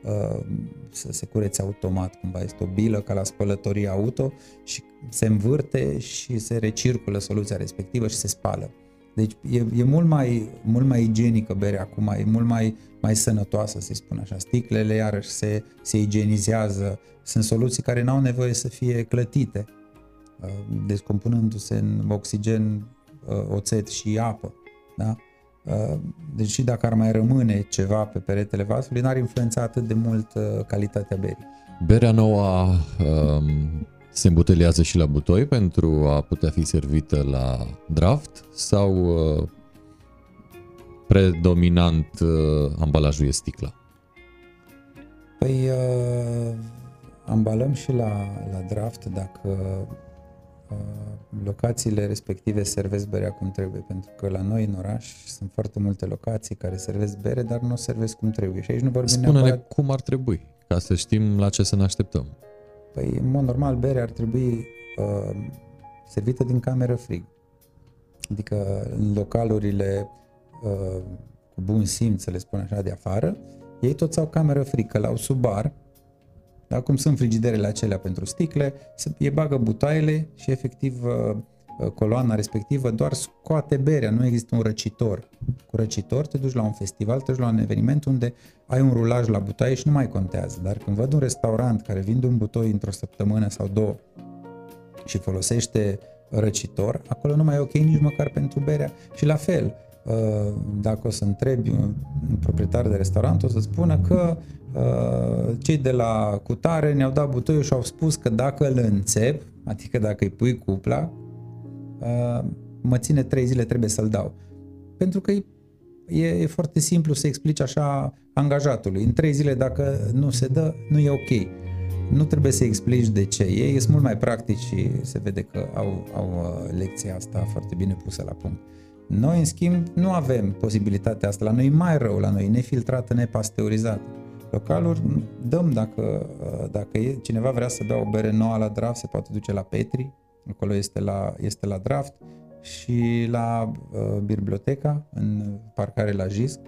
să se curețe automat, cumva este o bilă ca la spălătorie auto și se învârte și se recirculă soluția respectivă și se spală. Deci e, e mult, mai, mult mai igienică berea acum, e mult mai, mai sănătoasă, să spun așa. Sticlele iarăși se, se igienizează, sunt soluții care n-au nevoie să fie clătite, uh, descompunându-se în oxigen, uh, oțet și apă. Da? Uh, Deci și dacă ar mai rămâne ceva pe peretele vasului, n-ar influența atât de mult calitatea berii. Berea nouă um, se îmbuteliază și la butoi pentru a putea fi servită la draft sau uh, predominant uh, ambalajul e sticla? Păi uh, ambalăm și la, la draft dacă uh, locațiile respective servesc berea cum trebuie, pentru că la noi în oraș sunt foarte multe locații care servesc bere, dar nu o servesc cum trebuie. Și aici nu vorbim Spune-ne neapărat... cum ar trebui, ca să știm la ce să ne așteptăm. Păi, în mod normal, berea ar trebui uh, servită din cameră frig. Adică în localurile uh, cu bun simț, să le spun așa, de afară, ei toți au cameră frig, că la sub bar, dar cum sunt frigiderele acelea pentru sticle, se, e bagă butoaiele și efectiv uh, coloana respectivă doar scoate berea, nu există un răcitor. Cu răcitor te duci la un festival, te duci la un eveniment unde ai un rulaj la butoaie și nu mai contează. Dar când văd un restaurant care vinde un butoi într-o săptămână sau două și folosește răcitor, acolo nu mai e ok nici măcar pentru berea. Și la fel, dacă o să întrebi un proprietar de restaurant, o să spună că cei de la cutare ne-au dat butoiul și au spus că dacă îl înțep, adică dacă îi pui cupla, mă ține trei zile, trebuie să-l dau. Pentru că e, e foarte simplu să explici așa angajatului. În trei zile, dacă nu se dă, nu e ok. Nu trebuie să explici de ce. Ei sunt mult mai practici și se vede că au, au lecția asta foarte bine pusă la punct. Noi, în schimb, nu avem posibilitatea asta. La noi mai rău, la noi nefiltrată, nepasteurizată. Localuri dăm dacă, dacă e, cineva vrea să bea o bere nouă la draft, se poate duce la Petri, acolo este la, este la draft și la uh, biblioteca, în parcare la JISC.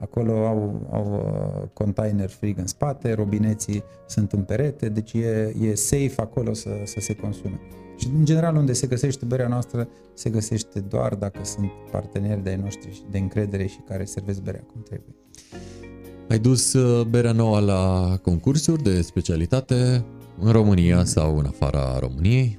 Acolo au, au uh, container frig în spate, robineții sunt în perete, deci e, e safe acolo să, să se consume. Și în general unde se găsește berea noastră, se găsește doar dacă sunt parteneri de-ai noștri de încredere și care servesc berea cum trebuie. Ai dus uh, berea nouă la concursuri de specialitate în România sau în afara României?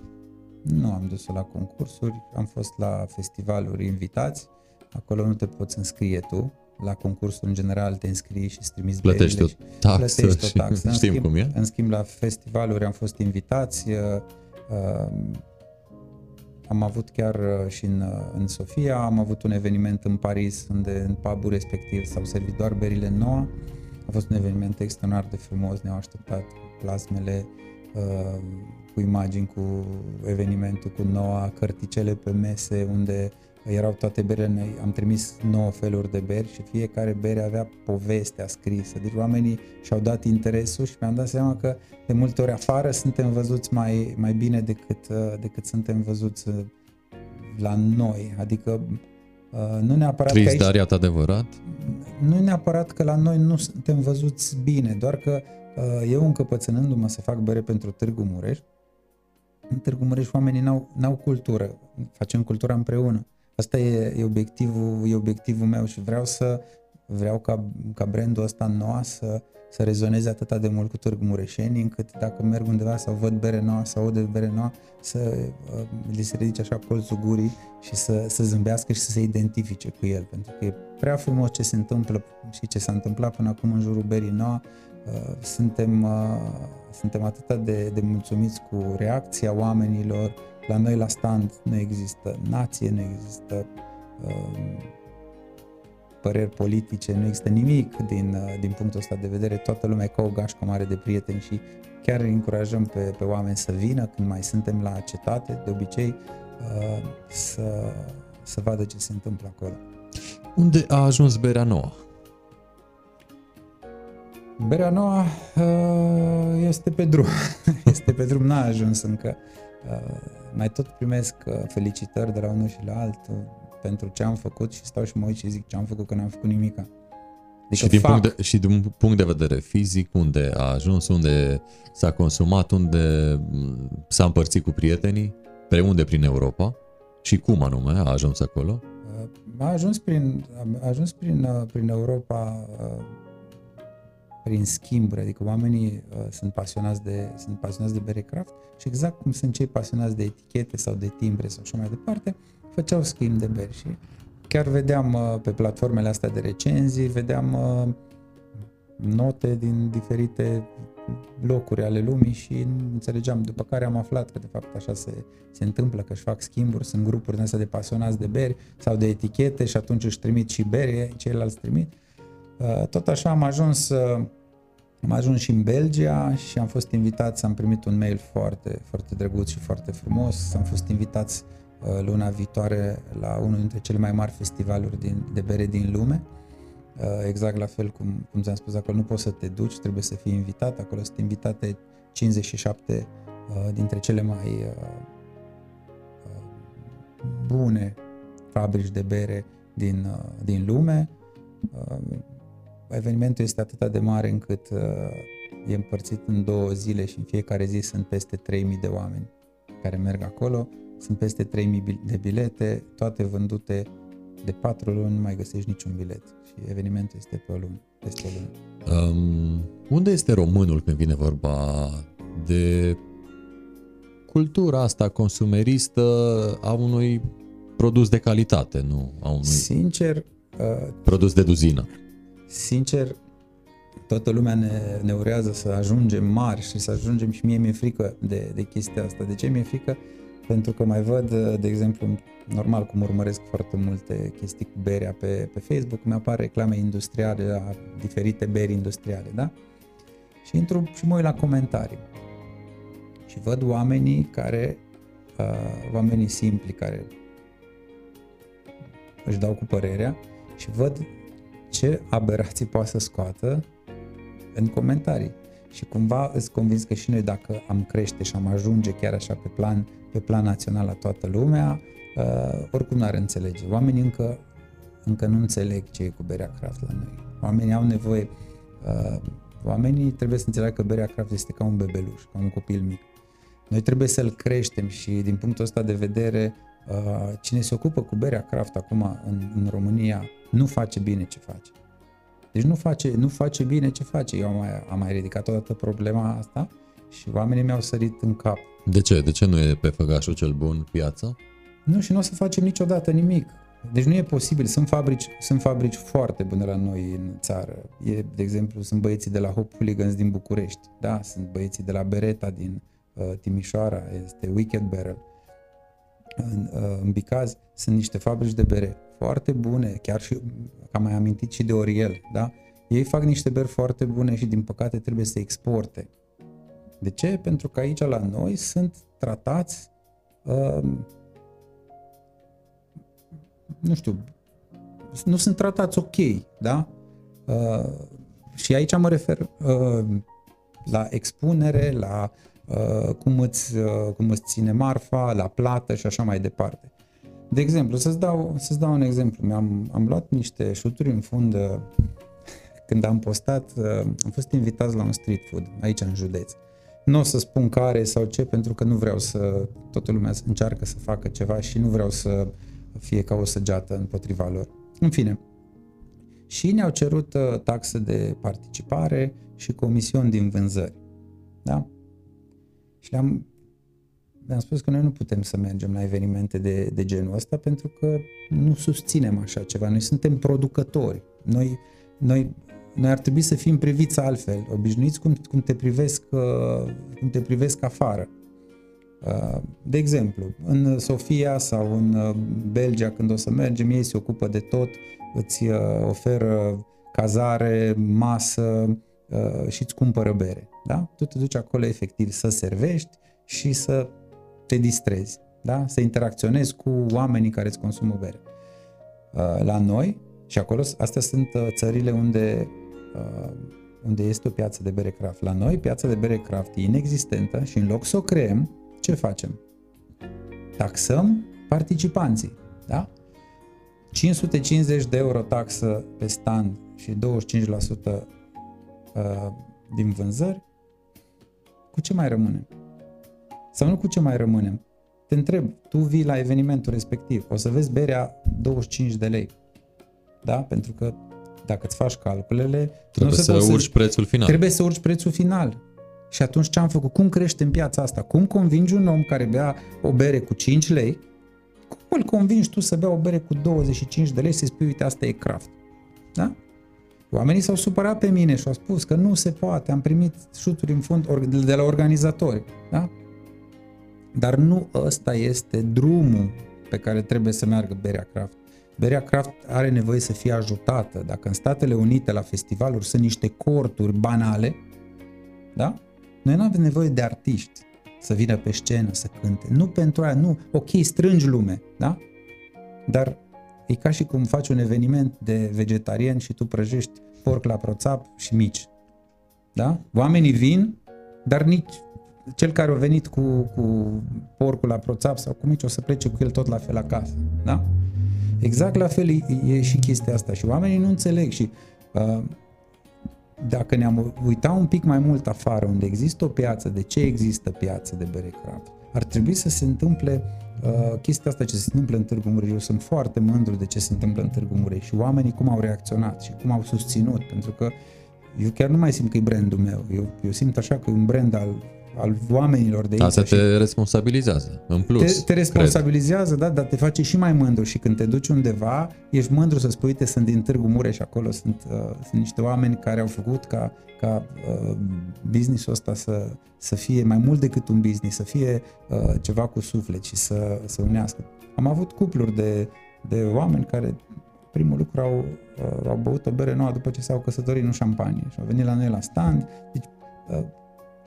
Nu am dus-o la concursuri, am fost la festivaluri invitați, acolo nu te poți înscrie tu, la concursul în general te înscrii și îți trimiți plătești o taxă, plătești o taxă. În știm schimb, cum e. În schimb, la festivaluri am fost invitați, uh, uh, am avut chiar uh, și în, uh, în Sofia, am avut un eveniment în Paris, unde în pubul respectiv s-au servit doar berile nouă. A fost un eveniment extraordinar de frumos, ne-au așteptat cu plasmele, uh, cu imagini, cu evenimentul, cu noua, cărticele pe mese, unde erau toate berile noi. Am trimis 9 feluri de beri și fiecare bere avea povestea scrisă. Deci oamenii și-au dat interesul și mi-am dat seama că de multe ori afară suntem văzuți mai, mai bine decât, uh, decât suntem văzuți uh, la noi. Adică uh, nu neapărat Trist, că aici, dar iată adevărat. Nu neapărat că la noi nu suntem văzuți bine, doar că eu încăpățânându-mă să fac bere pentru Târgu Mureș, în Târgu Mureș oamenii n-au, n-au cultură, facem cultura împreună. Asta e, e, obiectivul, e obiectivul meu și vreau să vreau ca, ca brandul ăsta nou să, să rezoneze atât de mult cu Târgu Mureșeni, încât dacă merg undeva sau văd bere nouă sau aud bere nouă, să uh, li se ridice așa colțul gurii și să, să zâmbească și să se identifice cu el, pentru că e prea frumos ce se întâmplă și ce s-a întâmplat până acum în jurul berii nouă. Uh, suntem, uh, suntem atât de, de mulțumiți cu reacția oamenilor, la noi la stand nu există nație, nu există uh, păreri politice, nu există nimic din, uh, din punctul ăsta de vedere. Toată lumea e ca o gașcă mare de prieteni și chiar încurajăm pe, pe oameni să vină când mai suntem la cetate, de obicei, uh, să, să vadă ce se întâmplă acolo. Unde a ajuns berea nouă? Berea nouă uh, este pe drum. [LAUGHS] este pe drum, n-a ajuns încă. Uh, mai tot primesc uh, felicitări de la unul și la altul pentru ce am făcut și stau și mă uit și zic ce am făcut că n-am făcut nimic. Adică și, din punct de, și din punct de vedere fizic, unde a ajuns, unde s-a consumat, unde mm, s-a împărțit cu prietenii, pe unde prin Europa și cum anume a ajuns acolo? Uh, a ajuns prin, a ajuns prin, prin Europa prin schimburi, adică oamenii uh, sunt, pasionați de, sunt pasionați de bere craft și exact cum sunt cei pasionați de etichete sau de timbre sau așa mai departe, făceau schimb de beri și chiar vedeam uh, pe platformele astea de recenzii, vedeam uh, note din diferite locuri ale lumii și înțelegeam, după care am aflat că de fapt așa se, se întâmplă, că își fac schimburi, sunt grupuri din astea de pasionați de beri sau de etichete și atunci își trimit și beri, ceilalți trimit. Uh, tot așa am ajuns, uh, am ajuns și în Belgia și am fost invitați, am primit un mail foarte, foarte drăguț și foarte frumos. Am fost invitați uh, luna viitoare la unul dintre cele mai mari festivaluri din, de bere din lume. Exact la fel cum, cum ți-am spus, acolo nu poți să te duci, trebuie să fii invitat. Acolo sunt invitate 57 dintre cele mai bune fabrici de bere din, din lume evenimentul este atât de mare încât uh, e împărțit în două zile și în fiecare zi sunt peste 3000 de oameni care merg acolo, sunt peste 3000 de bilete, toate vândute de 4 luni, nu mai găsești niciun bilet. Și evenimentul este pe o lună, peste o lună. Um, unde este românul când vine vorba de cultura asta consumeristă a unui produs de calitate, nu a unui Sincer, uh, produs de duzină sincer, toată lumea ne, ne urează să ajungem mari și să ajungem și mie mi-e frică de, de chestia asta. De ce mi-e frică? Pentru că mai văd, de exemplu, normal cum urmăresc foarte multe chestii cu berea pe, pe Facebook, mi apar reclame industriale la diferite beri industriale, da? Și intru și mă uit la comentarii. Și văd oamenii care, uh, oamenii simpli care își dau cu părerea și văd ce aberații poate să scoată în comentarii. Și cumva îți convins că și noi dacă am crește și am ajunge chiar așa pe plan, pe plan național la toată lumea, uh, oricum nu ar înțelege. Oamenii încă, încă nu înțeleg ce e cu berea craft la noi. Oamenii au nevoie, uh, oamenii trebuie să înțeleagă că berea craft este ca un bebeluș, ca un copil mic. Noi trebuie să-l creștem și din punctul ăsta de vedere, uh, cine se ocupă cu berea craft acum în, în România nu face bine ce face. Deci nu face, nu face bine ce face. Eu am mai, am mai ridicat odată problema asta și oamenii mi-au sărit în cap. De ce? De ce nu e pe făgașul cel bun piață? Nu, și nu o să facem niciodată nimic. Deci nu e posibil. Sunt fabrici, sunt fabrici foarte bune la noi în țară. E, de exemplu, sunt băieții de la Hop Hooligans din București. Da, sunt băieții de la Bereta din uh, Timișoara, este Wicked Barrel. În, uh, în Bicaz sunt niște fabrici de bere foarte bune, chiar și, am mai amintit și de Oriel, da? Ei fac niște beri foarte bune și din păcate trebuie să exporte. De ce? Pentru că aici la noi sunt tratați uh, nu știu, nu sunt tratați ok, da? Uh, și aici mă refer uh, la expunere, la uh, cum, îți, uh, cum îți ține marfa, la plată și așa mai departe. De exemplu, să-ți dau, să-ți dau un exemplu. Mi-am am luat niște șuturi în fund uh, când am postat, uh, am fost invitați la un street food aici în județ. Nu o să spun care sau ce, pentru că nu vreau să, toată lumea încearcă să facă ceva și nu vreau să fie ca o săgeată împotriva lor. În fine, și ne-au cerut uh, taxe de participare și comisiuni din vânzări. Da? Și le-am, le-am spus că noi nu putem să mergem la evenimente de, de genul ăsta pentru că nu susținem așa ceva. Noi suntem producători. Noi, noi, noi ar trebui să fim priviți altfel, obișnuiți cum, cum, te privesc, uh, cum te privesc afară. Uh, de exemplu, în Sofia sau în uh, Belgia, când o să mergem, ei se ocupă de tot, îți uh, oferă cazare, masă și îți cumpără bere. Da? Tu te duci acolo efectiv să servești și să te distrezi, da? să interacționezi cu oamenii care îți consumă bere. La noi, și acolo, astea sunt țările unde, unde este o piață de bere craft. La noi, piața de bere craft e inexistentă și în loc să o creăm, ce facem? Taxăm participanții, da? 550 de euro taxă pe stand și 25% uh, din vânzări, cu ce mai rămânem? Sau nu cu ce mai rămânem? Te întreb, tu vii la evenimentul respectiv, o să vezi berea 25 de lei, da? Pentru că dacă îți faci calculele... Trebuie nu să urci să, prețul final. Trebuie să urci prețul final. Și atunci ce am făcut? Cum crește în piața asta? Cum convingi un om care bea o bere cu 5 lei? Cum îl convingi tu să bea o bere cu 25 de lei să-i spui, uite, asta e craft? Da? Oamenii s-au supărat pe mine și au spus că nu se poate, am primit șuturi în fund de la organizatori. Da? Dar nu ăsta este drumul pe care trebuie să meargă berea craft. Berea craft are nevoie să fie ajutată. Dacă în Statele Unite la festivaluri sunt niște corturi banale, da? Noi nu avem nevoie de artiști să vină pe scenă să cânte. Nu pentru aia, nu. Ok, strângi lume, da? Dar e ca și cum faci un eveniment de vegetarian și tu prăjești porc la proțap și mici. Da? Oamenii vin, dar nici cel care a venit cu, cu porcul la proțap sau cu mici o să plece cu el tot la fel acasă. Da? Exact la fel e, e și chestia asta și oamenii nu înțeleg și uh, dacă ne-am uitat un pic mai mult afară, unde există o piață, de ce există piață de bere craft, ar trebui să se întâmple uh, chestia asta ce se întâmplă în Târgu Mureș. Eu sunt foarte mândru de ce se întâmplă în Târgu Mureș și oamenii cum au reacționat și cum au susținut, pentru că eu chiar nu mai simt că e brandul meu. Eu, eu simt așa că e un brand al al oamenilor de aici. Asta te responsabilizează, în plus. Te, te responsabilizează, cred. da, dar te face și mai mândru și când te duci undeva, ești mândru să spui, uite, sunt din Târgu Mureș acolo, sunt, uh, sunt niște oameni care au făcut ca, ca uh, businessul ăsta să, să fie mai mult decât un business, să fie uh, ceva cu suflet și să, să unească. Am avut cupluri de, de oameni care primul lucru au, uh, au băut o bere nouă după ce s-au căsătorit, nu șampanie. Și au venit la noi la stand. Deci, uh,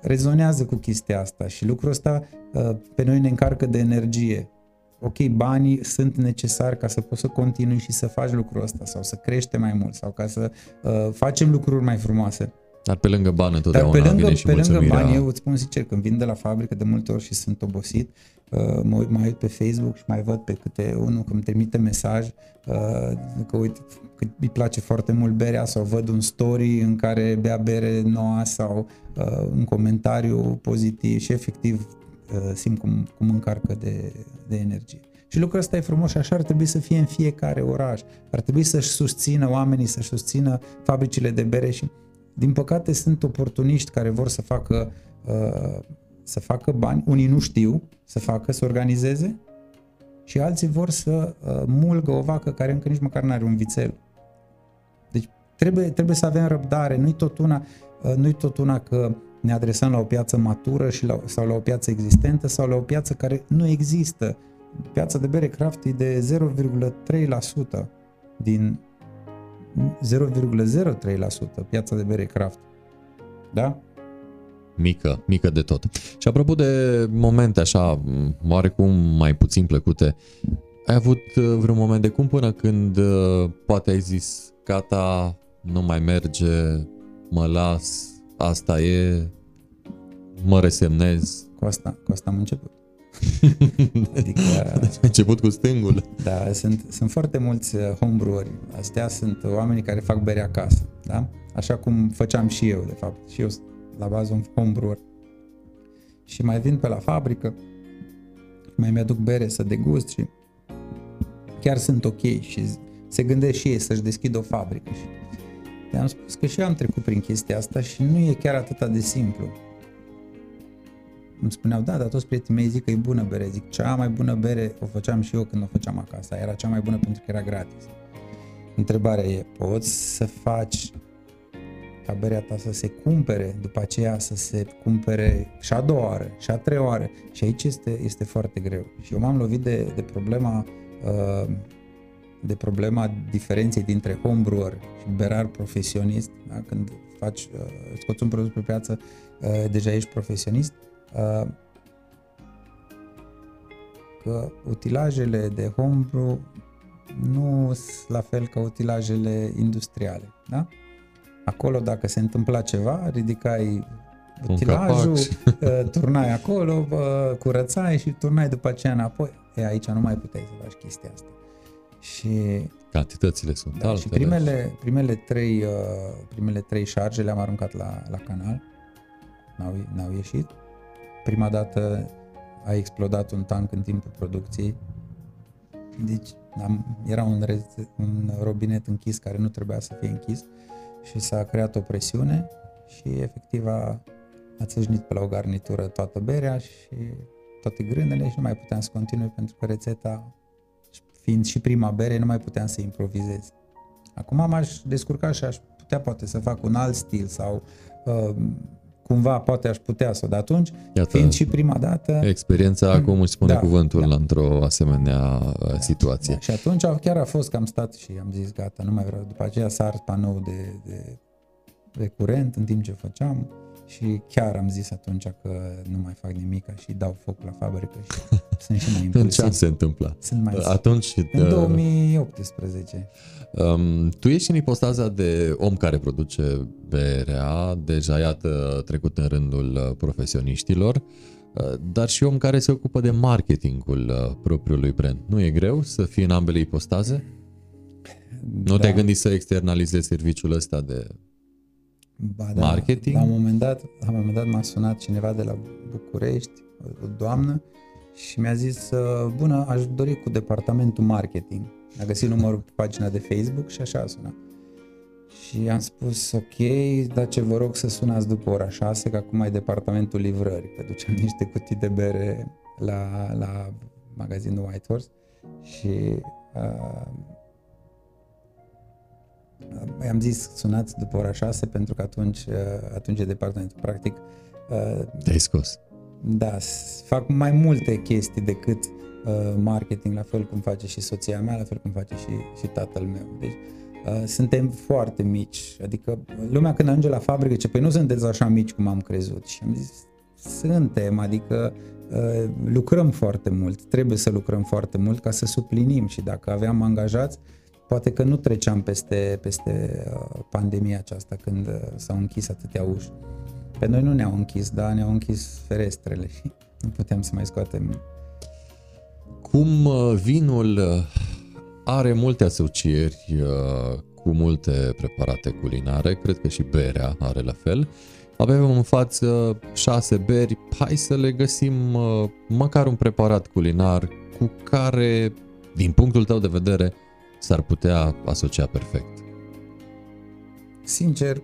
rezonează cu chestia asta și lucrul ăsta uh, pe noi ne încarcă de energie. Ok, banii sunt necesari ca să poți să continui și să faci lucrul ăsta sau să crește mai mult sau ca să uh, facem lucruri mai frumoase. Dar pe lângă bani Dar întotdeauna pe lângă, vine și pe lângă mulțumirea. bani, eu îți spun sincer, când vin de la fabrică de multe ori și sunt obosit, uh, mă uit, mai uit pe Facebook și mai văd pe câte unul că îmi trimite mesaj uh, că uite, că îi place foarte mult berea sau văd un story în care bea bere noua sau uh, un comentariu pozitiv și efectiv uh, simt cum, cum încarcă de, de energie. Și lucrul ăsta e frumos și așa ar trebui să fie în fiecare oraș. Ar trebui să-și susțină oamenii, să-și susțină fabricile de bere și din păcate sunt oportuniști care vor să facă uh, să facă bani, unii nu știu să facă, să organizeze și alții vor să uh, mulgă o vacă care încă nici măcar nu are un vițel. Deci trebuie, trebuie să avem răbdare, nu-i tot una, uh, nu-i tot una că ne adresăm la o piață matură și la, sau la o piață existentă sau la o piață care nu există. Piața de bere craft e de 0,3% din 0,03% piața de bere craft. Da? Mică, mică de tot. Și apropo de momente așa, m, oarecum mai puțin plăcute, ai avut uh, vreun moment de cum până când uh, poate ai zis, gata, nu mai merge, mă las, asta e, mă resemnez. Cu asta, cu asta am început. [LAUGHS] Adică, Deci ai început cu stângul. da, sunt, sunt foarte mulți uh, homebreweri. Astea sunt oamenii care fac bere acasă, da? Așa cum făceam și eu, de fapt. Și eu sunt la bază un homebrewer. Și mai vin pe la fabrică, mai mi-aduc bere să degust și chiar sunt ok și se gândesc și ei să-și deschidă o fabrică. Și le-am spus că și eu am trecut prin chestia asta și nu e chiar atât de simplu. Îmi spuneau, da, dar toți prietenii mei zic că e bună bere. Zic, cea mai bună bere o făceam și eu când o făceam acasă. Era cea mai bună pentru că era gratis. Întrebarea e, poți să faci ca berea ta să se cumpere, după aceea să se cumpere și a doua oară, și a treia oară. Și aici este, este foarte greu. Și eu m-am lovit de, de problema uh, de problema diferenței dintre homebrewer și berar profesionist. Da? Când faci, uh, scoți un produs pe piață, uh, deja ești profesionist. Uh, că utilajele de homebrew nu sunt la fel ca utilajele industriale. Da? Acolo, dacă se întâmpla ceva, ridicai Un utilajul, capac. [LAUGHS] uh, turnai acolo, uh, curățai și turnai după aceea înapoi. E, aici nu mai puteai să faci chestia asta. Și, Cantitățile sunt da, și altele. primele, primele, trei, uh, primele trei șarge le-am aruncat la, la canal, n-au, n-au ieșit. Prima dată a explodat un tank în timpul producției, deci am, era un, rez, un robinet închis care nu trebuia să fie închis și s-a creat o presiune și efectiv a, a țâșnit pe la o garnitură toată berea și toate grânele și nu mai puteam să continui pentru că rețeta, fiind și prima bere, nu mai puteam să improvizez. Acum m-aș descurca și aș putea poate să fac un alt stil sau uh, cumva poate aș putea să, dar atunci, Iată, fiind și prima dată, experiența, cum își spune Da, cuvântul, da. într-o asemenea uh, situație. Da, și atunci a- chiar a fost că am stat și am zis gata, nu mai vreau. După aceea s-a ars panou de, de, de curent în timp ce făceam și chiar am zis atunci că nu mai fac nimic și dau foc la fabrică și [LAUGHS] sunt și mai În ce an impulsiv. se întâmplă? Sunt mai Atunci, în uh, 2018. Um, tu ești în ipostaza de om care produce berea, deja iată trecut în rândul uh, profesioniștilor, uh, dar și om care se ocupă de marketingul uh, propriului brand. Nu e greu să fii în ambele ipostaze? Nu Da. te-ai gândit să externalizezi serviciul ăsta de... Ba da, Marketing? La un moment dat, la un moment dat m-a sunat cineva de la București, o, o doamnă, și mi-a zis, uh, bună, aș dori cu departamentul marketing. A găsit numărul pe pagina de Facebook și așa a sunat. Și am spus, ok, dar ce vă rog să sunați după ora 6, că acum e departamentul livrării, că duceam niște cutii de bere la, la magazinul Whitehorse și uh, i-am zis sunați după ora 6 pentru că atunci, uh, atunci e departamentul. Practic, uh, Te-ai scos. da, s- fac mai multe chestii decât uh, marketing, la fel cum face și soția mea, la fel cum face și, și tatăl meu. Deci uh, suntem foarte mici, adică lumea când ajunge la fabrică zice, păi nu sunteți așa mici cum am crezut. Și am zis, suntem, adică uh, lucrăm foarte mult, trebuie să lucrăm foarte mult ca să suplinim și dacă aveam angajați, Poate că nu treceam peste, peste uh, pandemia aceasta când uh, s-au închis atâtea uși. Pe noi nu ne-au închis, dar ne-au închis ferestrele și nu puteam să mai scoatem. Cum uh, vinul are multe asocieri cu multe preparate culinare, cred că și berea are la fel. Avem în față șase beri, hai să le găsim măcar un preparat culinar cu care, din punctul tău de vedere, s-ar putea asocia perfect? Sincer,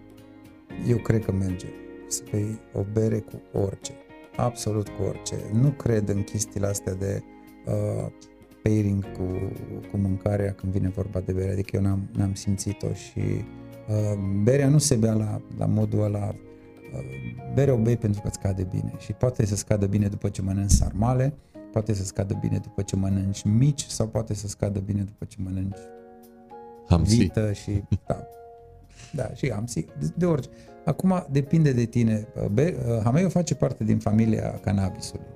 eu cred că merge să bei o bere cu orice, absolut cu orice. Nu cred în chestiile astea de uh, pairing cu, cu mâncarea când vine vorba de bere, adică eu n-am, n-am simțit-o și uh, berea nu se bea la, la modul ăla uh, berea o bei pentru că îți cade bine și poate să scadă bine după ce mănânci sarmale, Poate să scadă bine după ce mănânci mici sau poate să scadă bine după ce mănânci hamsi. vită și da, da, și hamsi, de, de orice. Acum depinde de tine. Be, hameiul face parte din familia cannabisului.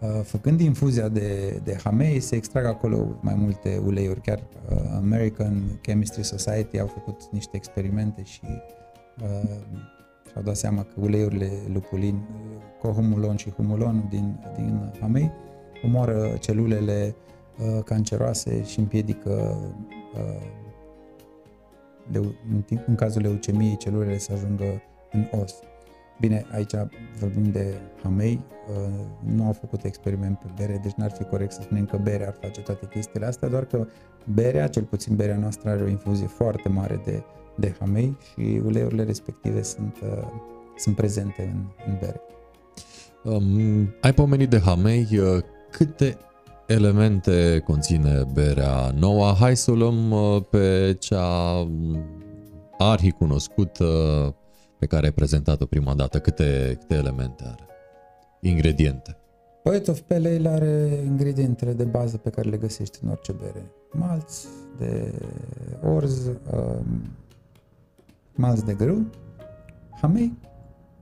Uh, făcând infuzia de, de hamei, se extrag acolo mai multe uleiuri. Chiar uh, American Chemistry Society au făcut niște experimente și uh, și-au dat seama că uleiurile lupulin, cohumulon și humulon din, din hamei omoară celulele uh, canceroase și împiedică uh, leu, în, timp, în cazul leucemiei celulele să ajungă în os. Bine, aici vorbim de hamei, uh, nu au făcut experiment pe bere, deci n-ar fi corect să spunem că berea ar face toate chestiile astea, doar că berea, cel puțin berea noastră, are o infuzie foarte mare de de hamei și uleiurile respective sunt, uh, sunt prezente în, în bere. Um, ai pomenit de hamei, uh, câte elemente conține berea nouă? Hai să o luăm uh, pe cea um, arhi cunoscută pe care ai prezentat-o prima dată. Câte, câte elemente are? Ingrediente. Poet of Pale Ale are ingredientele de bază pe care le găsești în orice bere. Malți de orz, um, malți de grâu, hamei.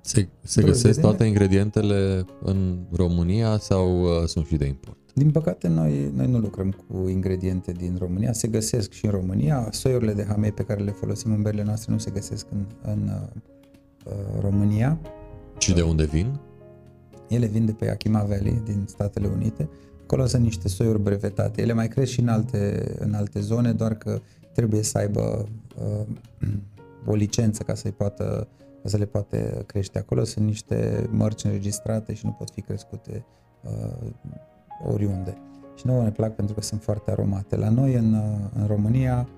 Se, se găsesc toate ingredientele în România sau uh, sunt și de import? Din păcate, noi, noi nu lucrăm cu ingrediente din România. Se găsesc și în România. Soiurile de hamei pe care le folosim în berile noastre nu se găsesc în, în uh, România. Și de unde vin? Ele vin de pe Yakima Valley, din Statele Unite. Acolo sunt niște soiuri brevetate. Ele mai cresc și în alte, în alte zone, doar că trebuie să aibă uh, o licență ca să-i poată ca să le poate crește acolo. Sunt niște mărci înregistrate și nu pot fi crescute uh, oriunde. Și nouă ne plac pentru că sunt foarte aromate. La noi, în, uh, în România,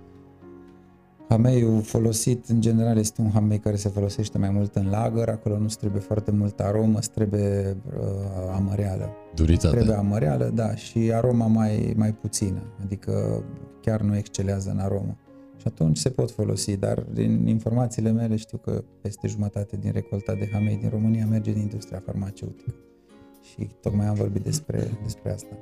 hameiul folosit, în general, este un hamei care se folosește mai mult în lagăr, acolo nu trebuie foarte multă aromă, îți trebuie uh, amăreală. Duritate. Trebuie amăreală, da, și aroma mai, mai puțină, adică chiar nu excelează în aromă. Și atunci se pot folosi, dar din informațiile mele știu că peste jumătate din recolta de hamei din România merge din industria farmaceutică. Și tocmai am vorbit despre, despre asta.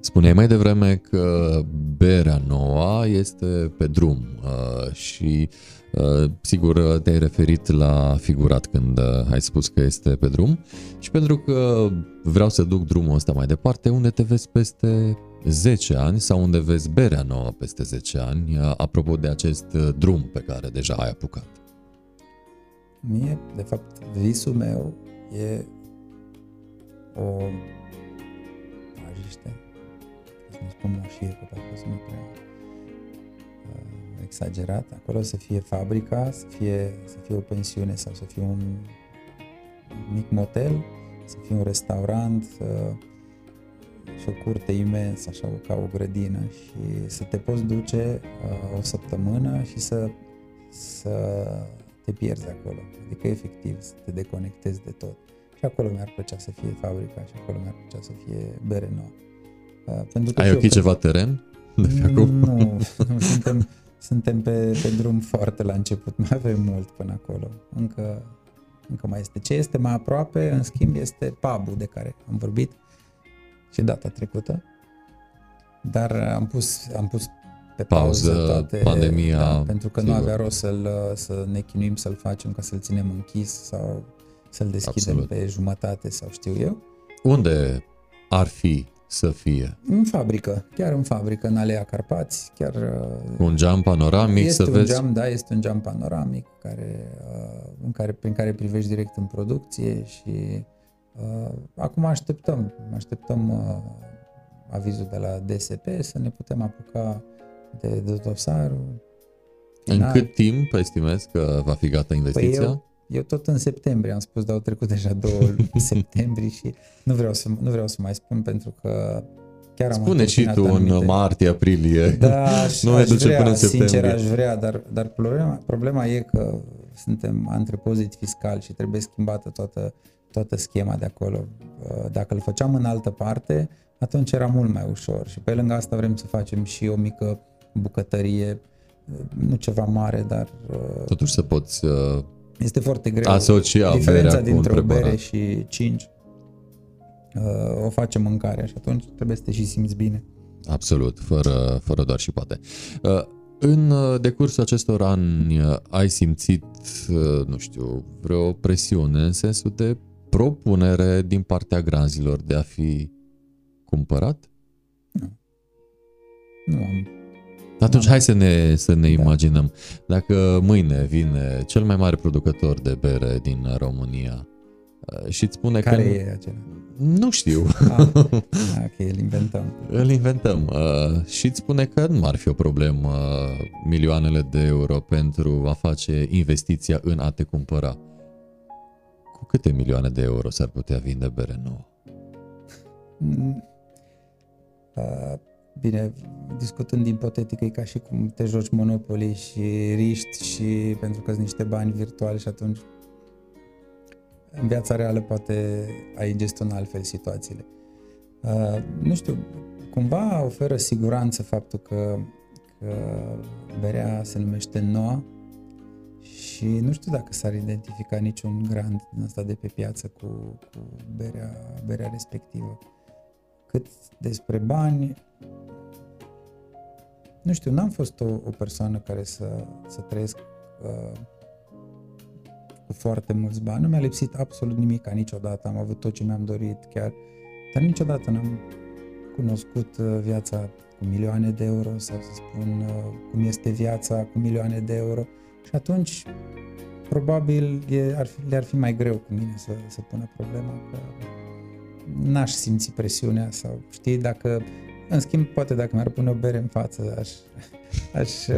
Spuneai mai devreme că berea nouă este pe drum uh, și uh, sigur te-ai referit la figurat când uh, ai spus că este pe drum și pentru că vreau să duc drumul ăsta mai departe, unde te vezi peste 10 ani sau unde vezi berea nouă peste 10 ani, apropo de acest drum pe care deja ai apucat? Mie, de fapt, visul meu e o ajiște, să nu spun moșie, că parcă sunt prea uh, exagerat, acolo să fie fabrica, să fie, să fie o pensiune sau să fie un mic motel, să fie un restaurant, uh, și o curte imensă, așa ca o grădină și să te poți duce uh, o săptămână și să, să te pierzi acolo. Adică efectiv să te deconectezi de tot. Și acolo mi-ar plăcea să fie fabrica și acolo mi-ar plăcea să fie bere nouă. Uh, pentru că Ai ok ceva teren de pe acum? Nu, nu suntem, suntem pe, pe drum foarte la început, mai avem mult până acolo. Încă, încă mai este. Ce este mai aproape, în schimb, este pubul de care am vorbit și data trecută, dar am pus, am pus pe pauză, pauză toate, pandemia, da, pentru că sigur. nu avea rost să-l, să ne chinuim să-l facem ca să-l ținem închis sau să-l deschidem Absolut. pe jumătate sau știu eu. Unde ar fi să fie? În fabrică, chiar în fabrică, în Alea Carpați, chiar... uh, Un geam panoramic este să un vezi? geam, da, este un geam panoramic care, uh, în care, prin care privești direct în producție și uh, acum așteptăm, așteptăm uh, avizul de la DSP să ne putem apuca de, de dosarul. În final. cât timp estimezi că va fi gata investiția? Păi eu, eu tot în septembrie am spus, dar au trecut deja două luni [LAUGHS] septembrie și nu vreau să, nu vreau să mai spun pentru că chiar am Spune și tu întâmpinat în martie, aprilie. Da, [LAUGHS] aș, Nu ne aș duce vrea, până în sincer septembrie. aș vrea, dar, dar problema, problema e că suntem antrepozit fiscal și trebuie schimbată toată, toată schema de acolo. Uh, Dacă îl făceam în altă parte, atunci era mult mai ușor și pe lângă asta vrem să facem și o mică bucătărie, uh, nu ceva mare, dar uh, Totuși să poți uh, este foarte greu. asocia Diferența berea cu un dintre o bere preparat. și 5 o face mâncarea și atunci trebuie să te și simți bine. Absolut, fără, fără doar și poate. Uh, În uh, decursul acestor ani uh, ai simțit, uh, nu știu, vreo presiune în sensul de propunere din partea granzilor de a fi cumpărat? Nu am Atunci hai să ne, să ne Da. imaginăm. Dacă mâine vine cel mai mare producător de bere din România uh, și îți spune care că... e acela. Nu știu, [LAUGHS] Ah, ok, îl inventăm. îl inventăm uh, și îți spune că nu ar fi o problemă uh, milioanele de euro pentru a face investiția în a te cumpăra. Cu câte milioane de euro s-ar putea vinde bere nouă? Mm. Uh, Bine, discutând ipotetic, e ca și cum te joci Monopoly și riști și pentru că sunt niște bani virtuali și atunci în viața reală poate ai gestiona altfel situațiile. Uh, nu știu, cumva oferă siguranță faptul că, că berea se numește Noa și nu știu dacă s-ar identifica niciun grant din asta de pe piață cu, cu berea, berea respectivă. Cât despre bani, nu știu, n-am fost o, o persoană care să, să trăiesc uh, cu foarte mulți bani. Nu mi-a lipsit absolut nimic niciodată. Am avut tot ce mi-am dorit chiar, dar niciodată n-am cunoscut uh, viața cu milioane de euro sau să spun uh, cum este viața cu milioane de euro. Și atunci probabil e, ar fi, le-ar fi mai greu cu mine să, să pună problema că n-aș simți presiunea sau știi dacă în schimb, poate dacă mi-ar pune o bere în față, aș, aș uh,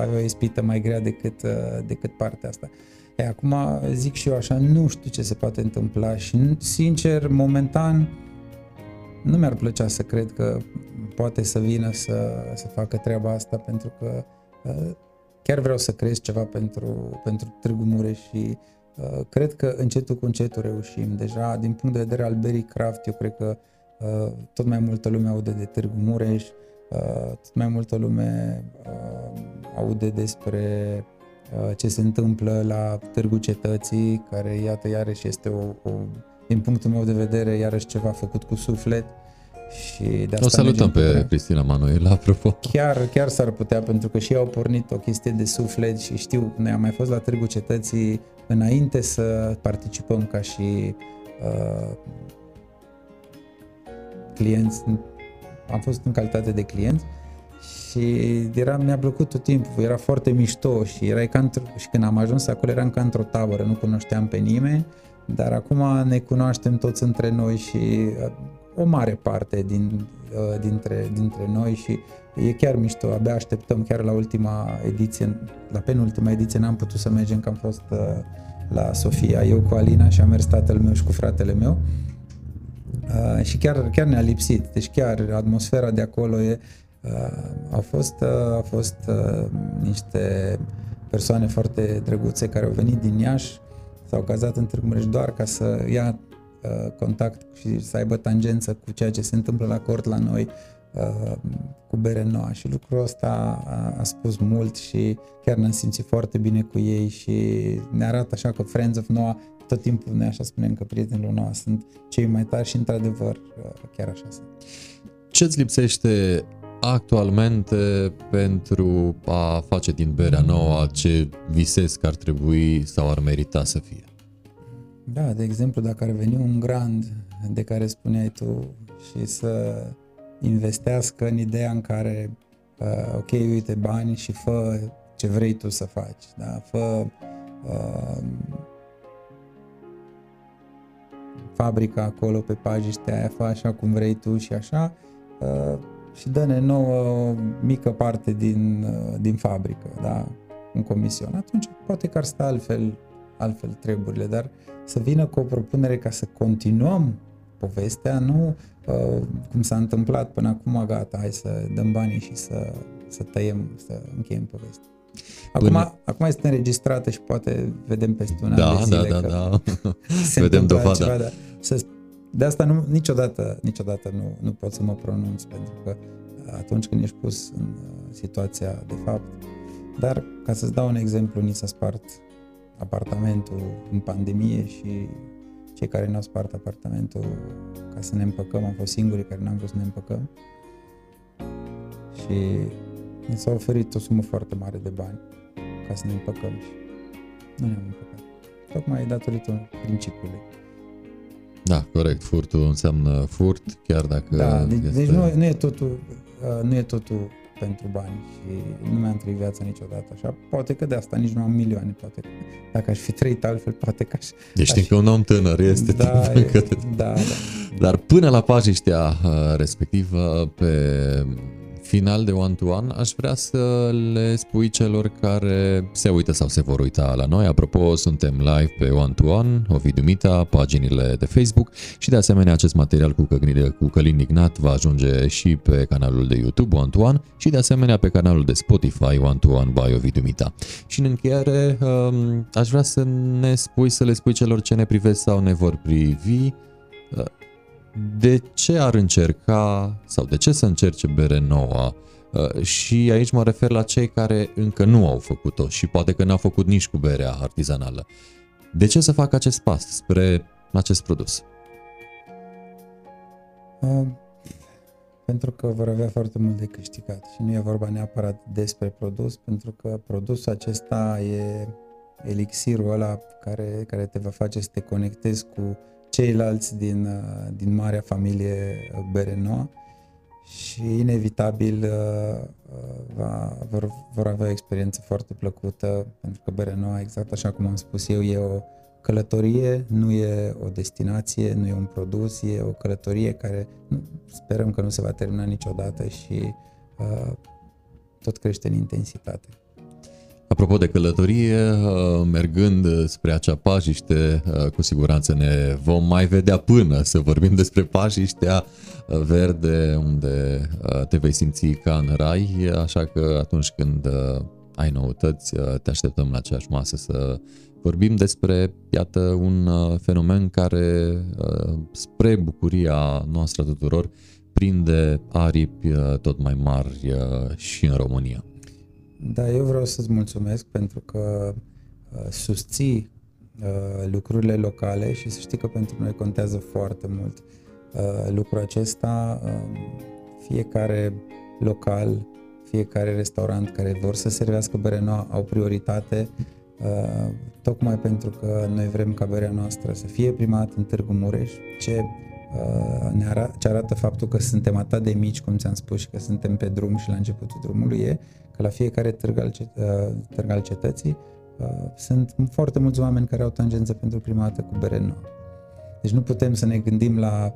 avea o ispită mai grea decât, uh, decât partea asta. E, acum zic și eu așa, nu știu ce se poate întâmpla și, sincer, momentan, nu mi-ar plăcea să cred că poate să vină să, să facă treaba asta pentru că uh, chiar vreau să creez ceva pentru, pentru Târgu Mureș și uh, cred că încetul cu încetul reușim. Deja, din punct de vedere al berii craft, eu cred că uh, tot mai multă lume aude de Târgu Mureș, uh, tot mai multă lume uh, aude despre uh, ce se întâmplă la Târgu Cetății, care, iată, iarăși este o, o din punctul meu de vedere, iarăși ceva făcut cu suflet. Și de asta O salutăm mergem pe treabă. Cristina Manuel, apropo. Chiar, chiar s-ar putea, pentru că și ei au pornit o chestie de suflet și știu, noi am mai fost la Târgu Cetății înainte să participăm ca și uh, clienți, am fost în calitate de client și era, mi-a plăcut tot timpul, era foarte mișto și erai ca într- și când am ajuns acolo eram ca într-o tabără, nu cunoșteam pe nimeni, dar acum ne cunoaștem toți între noi și uh, o mare parte din, uh, dintre, dintre noi și e chiar mișto, abia așteptăm chiar la ultima ediție, la penultima ediție n-am putut să mergem că am fost uh, la Sofia, eu cu Alina și a mers tatăl meu și cu fratele meu. Uh, și chiar, chiar ne-a lipsit, deci chiar atmosfera de acolo e, uh, au fost, uh, au fost uh, niște persoane foarte drăguțe care au venit din Iași, s-au cazat în Târgu Mureș doar ca să ia uh, contact și să aibă tangență cu ceea ce se întâmplă la cort la noi uh, cu bere noua și lucrul ăsta a, a spus mult și chiar ne-am simțit foarte bine cu ei și ne arată așa că Friends of Noah tot timpul noi așa spunem că prietenii Noah sunt cei mai tari și într-adevăr uh, chiar așa sunt. Ce-ți lipsește actualmente pentru a face din berea nouă ce visezi că ar trebui sau ar merita să fie? Da, de exemplu, dacă ar veni un grand de care spuneai tu și să investească în ideea în care, uh, ok, uite bani și fă ce vrei tu să faci, da? fă uh, fabrica acolo pe pajiștea aia, fă așa cum vrei tu și așa uh, și dă-ne nouă o mică parte din, uh, din fabrică, da? un comision. Atunci poate că ar sta altfel, altfel treburile, dar să vină cu o propunere ca să continuăm povestea, nu uh, cum s-a întâmplat până acum, gata, hai să dăm banii și să, să tăiem, să încheiem povestea. Acum, Până... acum este înregistrată și poate vedem peste un da, an de zile da, da, că da. [LAUGHS] [LAUGHS] vedem dovada. Ceva, dar să, de asta nu, niciodată, niciodată nu, nu pot să mă pronunț, pentru că atunci când ești pus în uh, situația de fapt. Dar, ca să-ți dau un exemplu, ni s-a spart apartamentul în pandemie și cei care ne-au spart apartamentul ca să ne împăcăm, am fost singurii care n-am vrut să ne împăcăm și ne s-a oferit o sumă foarte mare de bani ca să ne împăcăm și nu ne-am împăcat. Tocmai datorită principiului. Da, corect. Furtul înseamnă furt, chiar dacă... Da, deci, este... deci nu, nu, e totul, uh, nu e totul pentru bani și nu mi-am trăit viața niciodată așa. Poate că de asta nici nu am milioane, poate că dacă aș fi trăit altfel, poate că aș... Deci aș... că un om tânăr este da, e, că... da, da. Dar până la pajiștea uh, respectivă, pe final de one-to-one, aș vrea să le spui celor care se uită sau se vor uita la noi. Apropo, suntem live pe one-to-one, Ovidiu Mita, paginile de Facebook și de asemenea acest material cu, Călin, cu Călin Ignat va ajunge și pe canalul de YouTube one-to-one și de asemenea pe canalul de Spotify one-to-one by Ovidiu Mita. Și în încheiere, um, aș vrea să ne spui, să le spui celor ce ne privesc sau ne vor privi, uh, de ce ar încerca sau de ce să încerce bere nouă? Uh, și aici mă refer la cei care încă nu au făcut-o și poate că n-au făcut nici cu berea artizanală. De ce să facă acest pas spre acest produs? Uh, pentru că vor avea foarte mult de câștigat și nu e vorba neapărat despre produs, pentru că produsul acesta e elixirul ăla care, care te va face să te conectezi cu ceilalți din, uh, din marea familie Berenoa și inevitabil uh, uh, va, vor, vor avea o experiență foarte plăcută pentru că Berenoa, exact așa cum am spus eu, e o călătorie, nu e o destinație, nu e un produs, e o călătorie care sperăm că nu se va termina niciodată și uh, tot crește în intensitate. Apropo de călătorie, uh, mergând spre acea pajiște, uh, cu siguranță ne vom mai vedea până să vorbim despre pajiștea uh, verde, unde te vei simți ca în rai, așa că atunci când ai noutăți, te așteptăm la aceeași masă să vorbim despre, iată, un fenomen care, spre bucuria noastră tuturor, prinde aripi tot mai mari și în România. Da, eu vreau să-ți mulțumesc pentru că uh, susții uh, lucrurile locale și să știi că pentru noi contează foarte mult uh, lucrul acesta. Uh, fiecare local, fiecare restaurant care vor să servească bere nouă au prioritate uh, tocmai pentru că noi vrem ca berea noastră să fie primat în Târgu Mureș, ce Uh, ne arată, ce arată faptul că suntem atât de mici, cum ți-am spus, și că suntem pe drum și la începutul drumului, e că la fiecare târg al, cet- uh, târg al cetății uh, sunt foarte mulți oameni care au tangență pentru prima dată cu bere nouă. Deci nu putem să ne gândim la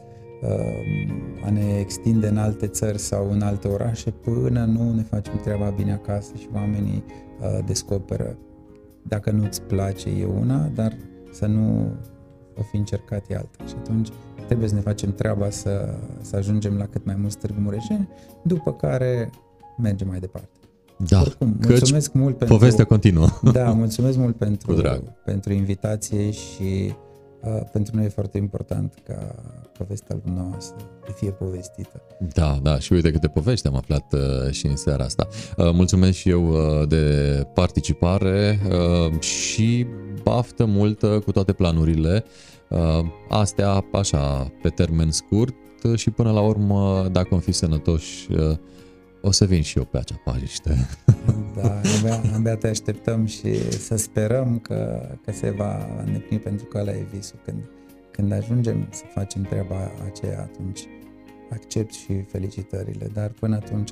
a ne extinde în alte țări sau în alte orașe până nu ne facem treaba bine acasă și oamenii descoperă. Dacă nu-ți place e una, dar să nu o fi încercat e alta. Și atunci trebuie să ne facem treaba să, să ajungem la cât mai mulți târgu mureșeni, după care mergem mai departe. Da, Oricum, mulțumesc mult pentru... Povestea continuă. Da, mulțumesc mult pentru, pentru invitație și uh, pentru noi e foarte important ca povestea noastră să fie povestită. Da, da, și uite câte povești am aflat uh, și în seara asta. Uh, mulțumesc și eu uh, de participare uh, și baftă multă cu toate planurile. Uh, astea așa pe termen scurt și până la urmă, dacă am fi sănătoși, uh, o să vin și eu pe acea pajiște. Da, abia, abia te așteptăm și să sperăm că, că se va îndeplini pentru că ăla e visul. Când, când ajungem să facem treaba aceea, atunci accept și felicitările, dar până atunci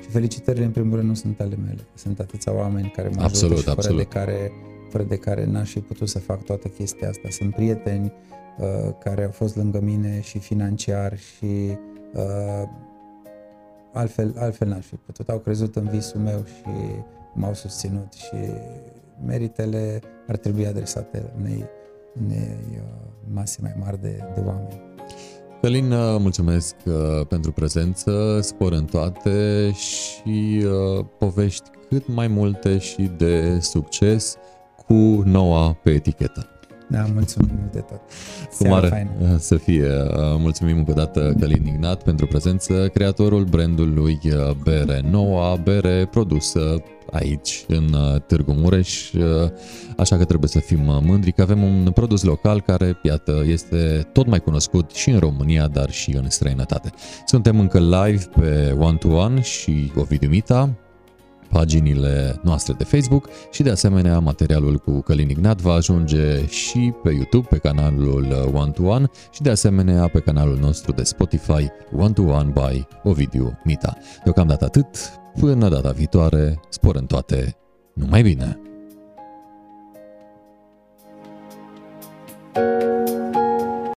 și felicitările în primul rând nu sunt ale mele, sunt atâția oameni care mă Absolut, ajută și fără absolut. de care fără de care n-aș fi putut să fac toată chestia asta. Sunt prieteni uh, care au fost lângă mine și financiar și uh, altfel, altfel n-aș fi putut. Au crezut în visul meu și m-au susținut și meritele ar trebui adresate unei, unei uh, mase mai mari de, de oameni. Călin, uh, mulțumesc uh, pentru prezență, spor în toate și uh, povești cât mai multe și de succes cu noua pe etichetă. Da, mulțumim mult de tot. Cu Seara mare faină. să fie. Mulțumim încă o dată Călin Ignat pentru prezență, creatorul brandului Bere Noua, bere produsă aici în Târgu Mureș, așa că trebuie să fim mândri că avem un produs local care, iată, este tot mai cunoscut și în România, dar și în străinătate. Suntem încă live pe One to One și Ovidiu Mita, paginile noastre de Facebook și de asemenea materialul cu Călin Ignat va ajunge și pe YouTube, pe canalul One to One și de asemenea pe canalul nostru de Spotify One to One by Ovidiu Mita. Deocamdată atât, până data viitoare, spor în toate, numai bine! thank you